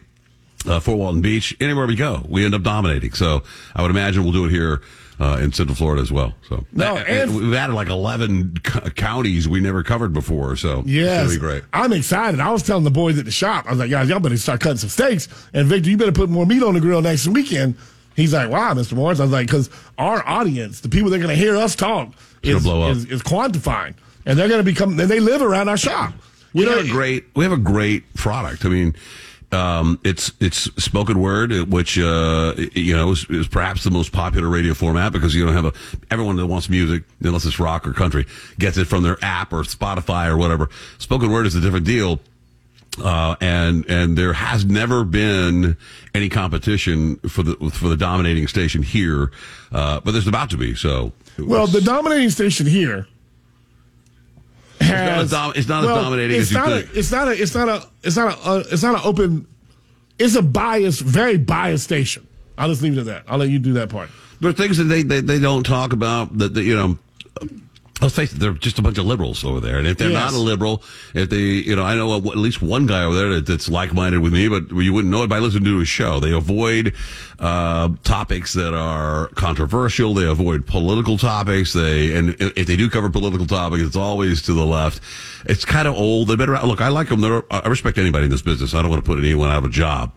uh, Fort Walton Beach. Anywhere we go, we end up dominating. So I would imagine we'll do it here uh, in Central Florida as well. So No, and- we've added like eleven co- counties we never covered before. So it's gonna be great. I'm excited. I was telling the boys at the shop, I was like, guys, y'all better start cutting some steaks. And Victor, you better put more meat on the grill next weekend. He's like, wow, Mr. Morris. I was like, because our audience, the people that are going to hear us talk, is, blow up. is, is quantifying. And they're going to become, and they live around our shop. We You know, have a great we have a great product. I mean, um, it's it's spoken word, which uh, you know is, is perhaps the most popular radio format because you don't have a everyone that wants music, unless it's rock or country, gets it from their app or Spotify or whatever. Spoken word is a different deal. Uh, and and there has never been any competition for the for the dominating station here, uh, but there's about to be. So well, the dominating station here has, not as dom- it's not as dominating it's as you not. A, it's not a. It's not a. It's not a. Uh, it's not an open. It's a biased, very biased station. I'll just leave it at that. I'll let you do that part. There are things that they, they, they don't talk about that, that, you know, let's face it, they're just a bunch of liberals over there. And if they're Yes. not a liberal, if they, you know, I know at least one guy over there that, that's like-minded with me, but you wouldn't know it by listening to his show. They avoid, uh, topics that are controversial. They avoid political topics. They, and if they do cover political topics, it's always to the left. It's kind of old. They better, look, I like them. They're, I respect anybody in this business. I don't want to put anyone out of a job.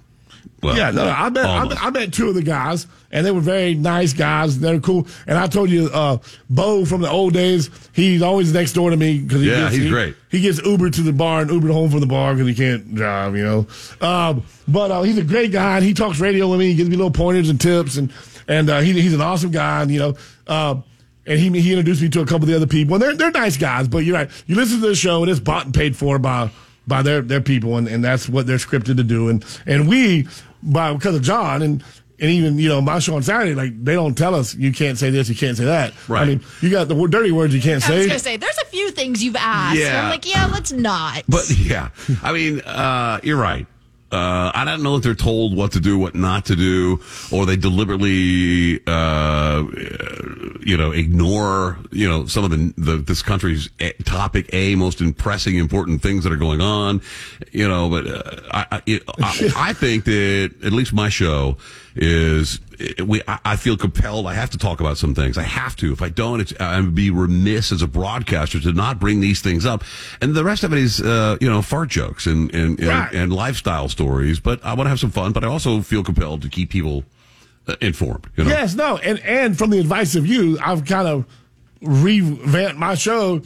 Well, yeah, no, I met, I met I met two of the guys, and they were very nice guys. They're cool. And I told you, uh, Bo from the old days, he's always next door to me because he Yeah, gets, he's he, great. He gets Uber to the bar and Uber home from the bar because he can't drive, you know. Um, but uh, he's a great guy, and he talks radio with me. He gives me little pointers and tips, and and uh, he, he's an awesome guy, and you know. Uh, and he he introduced me to a couple of the other people, and they're they're nice guys. But you're right. You listen to the show, and it's bought and paid for by by their their people, and, and that's what they're scripted to do. And and we by because of John and. And even you know my show on Saturday, like they don't tell us you can't say this, you can't say that. Right. I mean, you got the dirty words you can't I was say. gonna say there's a few things you've asked. Yeah. I'm like, yeah, let's not. But yeah, I mean, uh, you're right. Uh, I don't know if they're told what to do, what not to do, or they deliberately, uh, you know, ignore, you know, some of the, the this country's topic A most impressing, important things that are going on, you know. But uh, I, I, I, I think that at least my show is we. I, feel compelled. I have to talk about some things. I have to. If I don't, it's I would be remiss as a broadcaster to not bring these things up. And the rest of it is, uh, you know, fart jokes and and and, Right. and lifestyle stories. But I want to have some fun. But I also feel compelled to keep people uh, informed. You know. Yes, no, and and from the advice of you, I've kind of revamped my show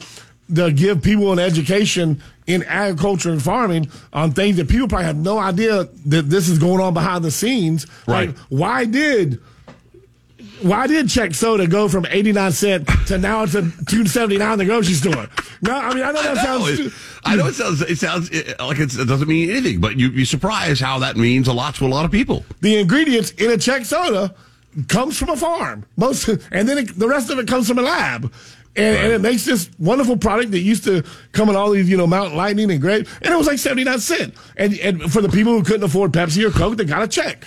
to give people an education in agriculture and farming on things that people probably have no idea that this is going on behind the scenes. Right. Like, why did why did Chek soda go from 89 cent to now it's a 279 in the grocery store? No, I mean, I know that I know, sounds. it, I know it sounds it sounds like it's, it doesn't mean anything, but you'd be surprised how that means a lot to a lot of people. the ingredients in a Chek soda comes from a farm. Most, and then it, the rest of it comes from a lab. And, and it makes this wonderful product that used to come in all these, you know, Mountain Lightning and Grape, and it was like 79 cents. And, and for the people who couldn't afford Pepsi or Coke, they got a Chek.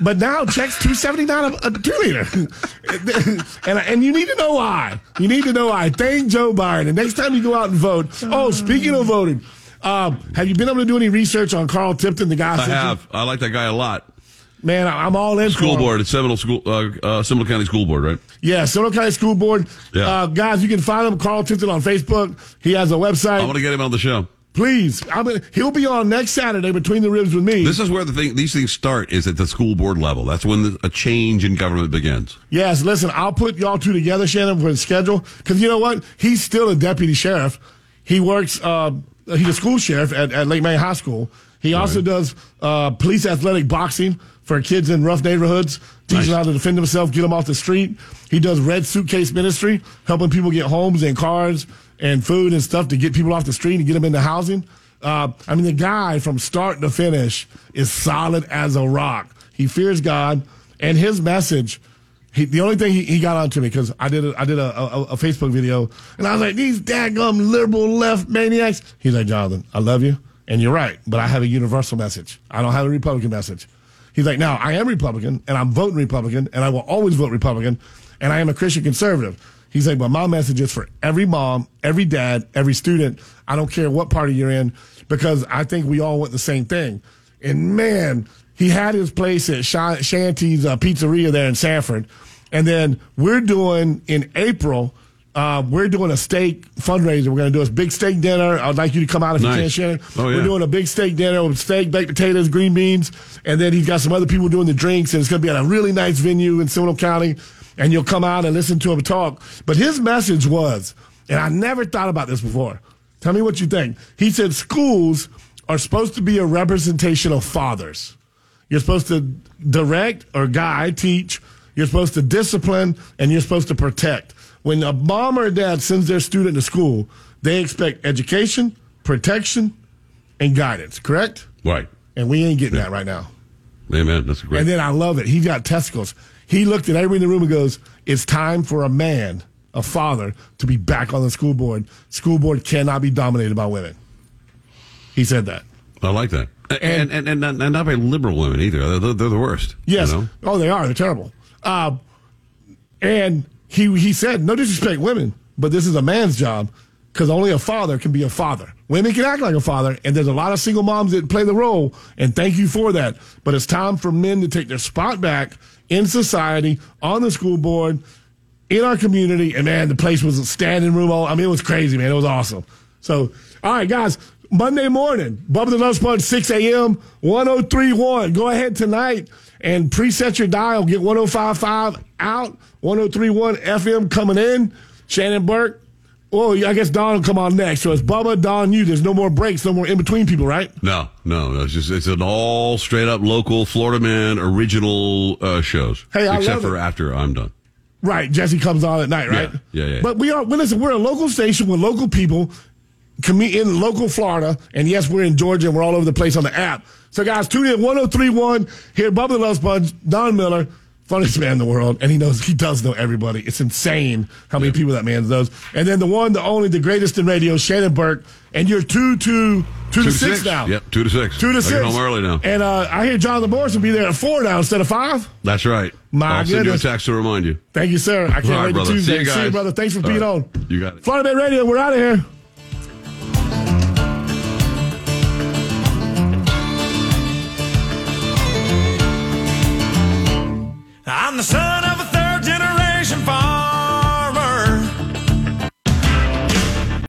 But now Chek's two seventy nine a, a two liter, and and you need to know why. You need to know why. Thank Joe Biden. And next time you go out and vote. Oh, speaking of voting, um, have you been able to do any research on Carl Tipton, the guy? I have. I like that guy a lot. Man, I- I'm all in. School board at Seminole School, uh, uh, Seminole County School Board, right? Yeah, Seminole County School Board. Yeah. Uh, guys, you can find him, Carl Tipton, on Facebook. He has a website. I want to get him on the show. Please, I'm gonna, he'll be on next Saturday between the ribs with me. This is where the thing, these things start is at the school board level. That's when the, a change in government begins. Yes, listen, I'll put y'all two together, Shannon, for the schedule. Because you know what? He's still a deputy sheriff. He works, uh, he's a school sheriff at, at Lake Mary High School. He also does uh, police athletic boxing for kids in rough neighborhoods, teaching them how to defend themselves, get them off the street. He does red suitcase ministry, helping people get homes and cars and food and stuff to get people off the street and get them into housing. Uh, I mean, the guy from start to finish is solid as a rock. He fears God, and his message. He, the only thing he, he got onto me because I did a, I did a, a, a Facebook video and I was like these daggum liberal left maniacs. He's like Jonathan, I love you and you're right, but I have a universal message. I don't have a Republican message. He's like, now I am Republican and I'm voting Republican and I will always vote Republican and I am a Christian conservative. He's like, but my message is for every mom, every dad, every student. I don't care what party you're in because I think we all want the same thing. And man, he had his place at Sha- Shanty's uh, Pizzeria there in Sanford. And then we're doing in April, uh, we're doing a steak fundraiser. We're going to do a big steak dinner. I'd like you to come out if you can, Shannon. Oh, yeah. We're doing a big steak dinner with steak, baked potatoes, green beans. And then he's got some other people doing the drinks. And it's going to be at a really nice venue in Seminole County. And you'll come out and listen to him talk. But his message was, and I never thought about this before. Tell me what you think. He said schools are supposed to be a representation of fathers. You're supposed to direct or guide, teach. You're supposed to discipline, and you're supposed to protect. When a mom or dad sends their student to school, they expect education, protection, and guidance, correct? Right. And we ain't getting that right now. Amen. That's great. And then I love it. He got testicles. He looked at everybody in the room and goes, It's time for a man, a father, to be back on the school board. School board cannot be dominated by women. He said that. I like that. And and, and, and, not by liberal women either. They're, they're the worst. Yes. You know? Oh, they are. They're terrible. Uh, and he he said, no disrespect women, but this is a man's job because only a father can be a father. Women can act like a father, and there's a lot of single moms that play the role, and thank you for that. But it's time for men to take their spot back in society, on the school board, in our community. And man, the place was a standing room. All I mean, it was crazy, man. It was awesome. So, all right, guys. Monday morning, Bubba the Love Sponge, 6 a.m., 1031. Go ahead tonight and preset your dial. Get 1055 out, 1031 FM coming in. Shannon Burke. Oh, I guess Don will come on next. So it's Bubba, Don, you. There's no more breaks, no more in between people, right? No, no. It's just it's an all straight up local Florida man original uh, shows. Hey, I except love for it. after I'm done. Right. Jesse comes on at night, right? Yeah, yeah, yeah. But we are, well, listen, we're a local station with local people in local Florida. And yes, we're in Georgia and we're all over the place on the app. So, guys, tune in 1031 here, Bubba the Love Sponge, Don Miller, funniest man in the world. And he knows, he does know everybody. It's insane how many people that man knows. And then the one, the only, the greatest in radio, Shannon Burke. And you're two, two, two, Two to to six, six. now. Yep, two to six. Two to six. home early now. And uh, I hear Jonathan Morris will be there at four now instead of five. That's right. My I'll send you a text to remind you. Thank you, sir. I can't All right, wait brother. to Tuesday. See you See you, brother. Thanks for All being right. on. You got it. Florida Bay Radio, we're out of here. I'm the son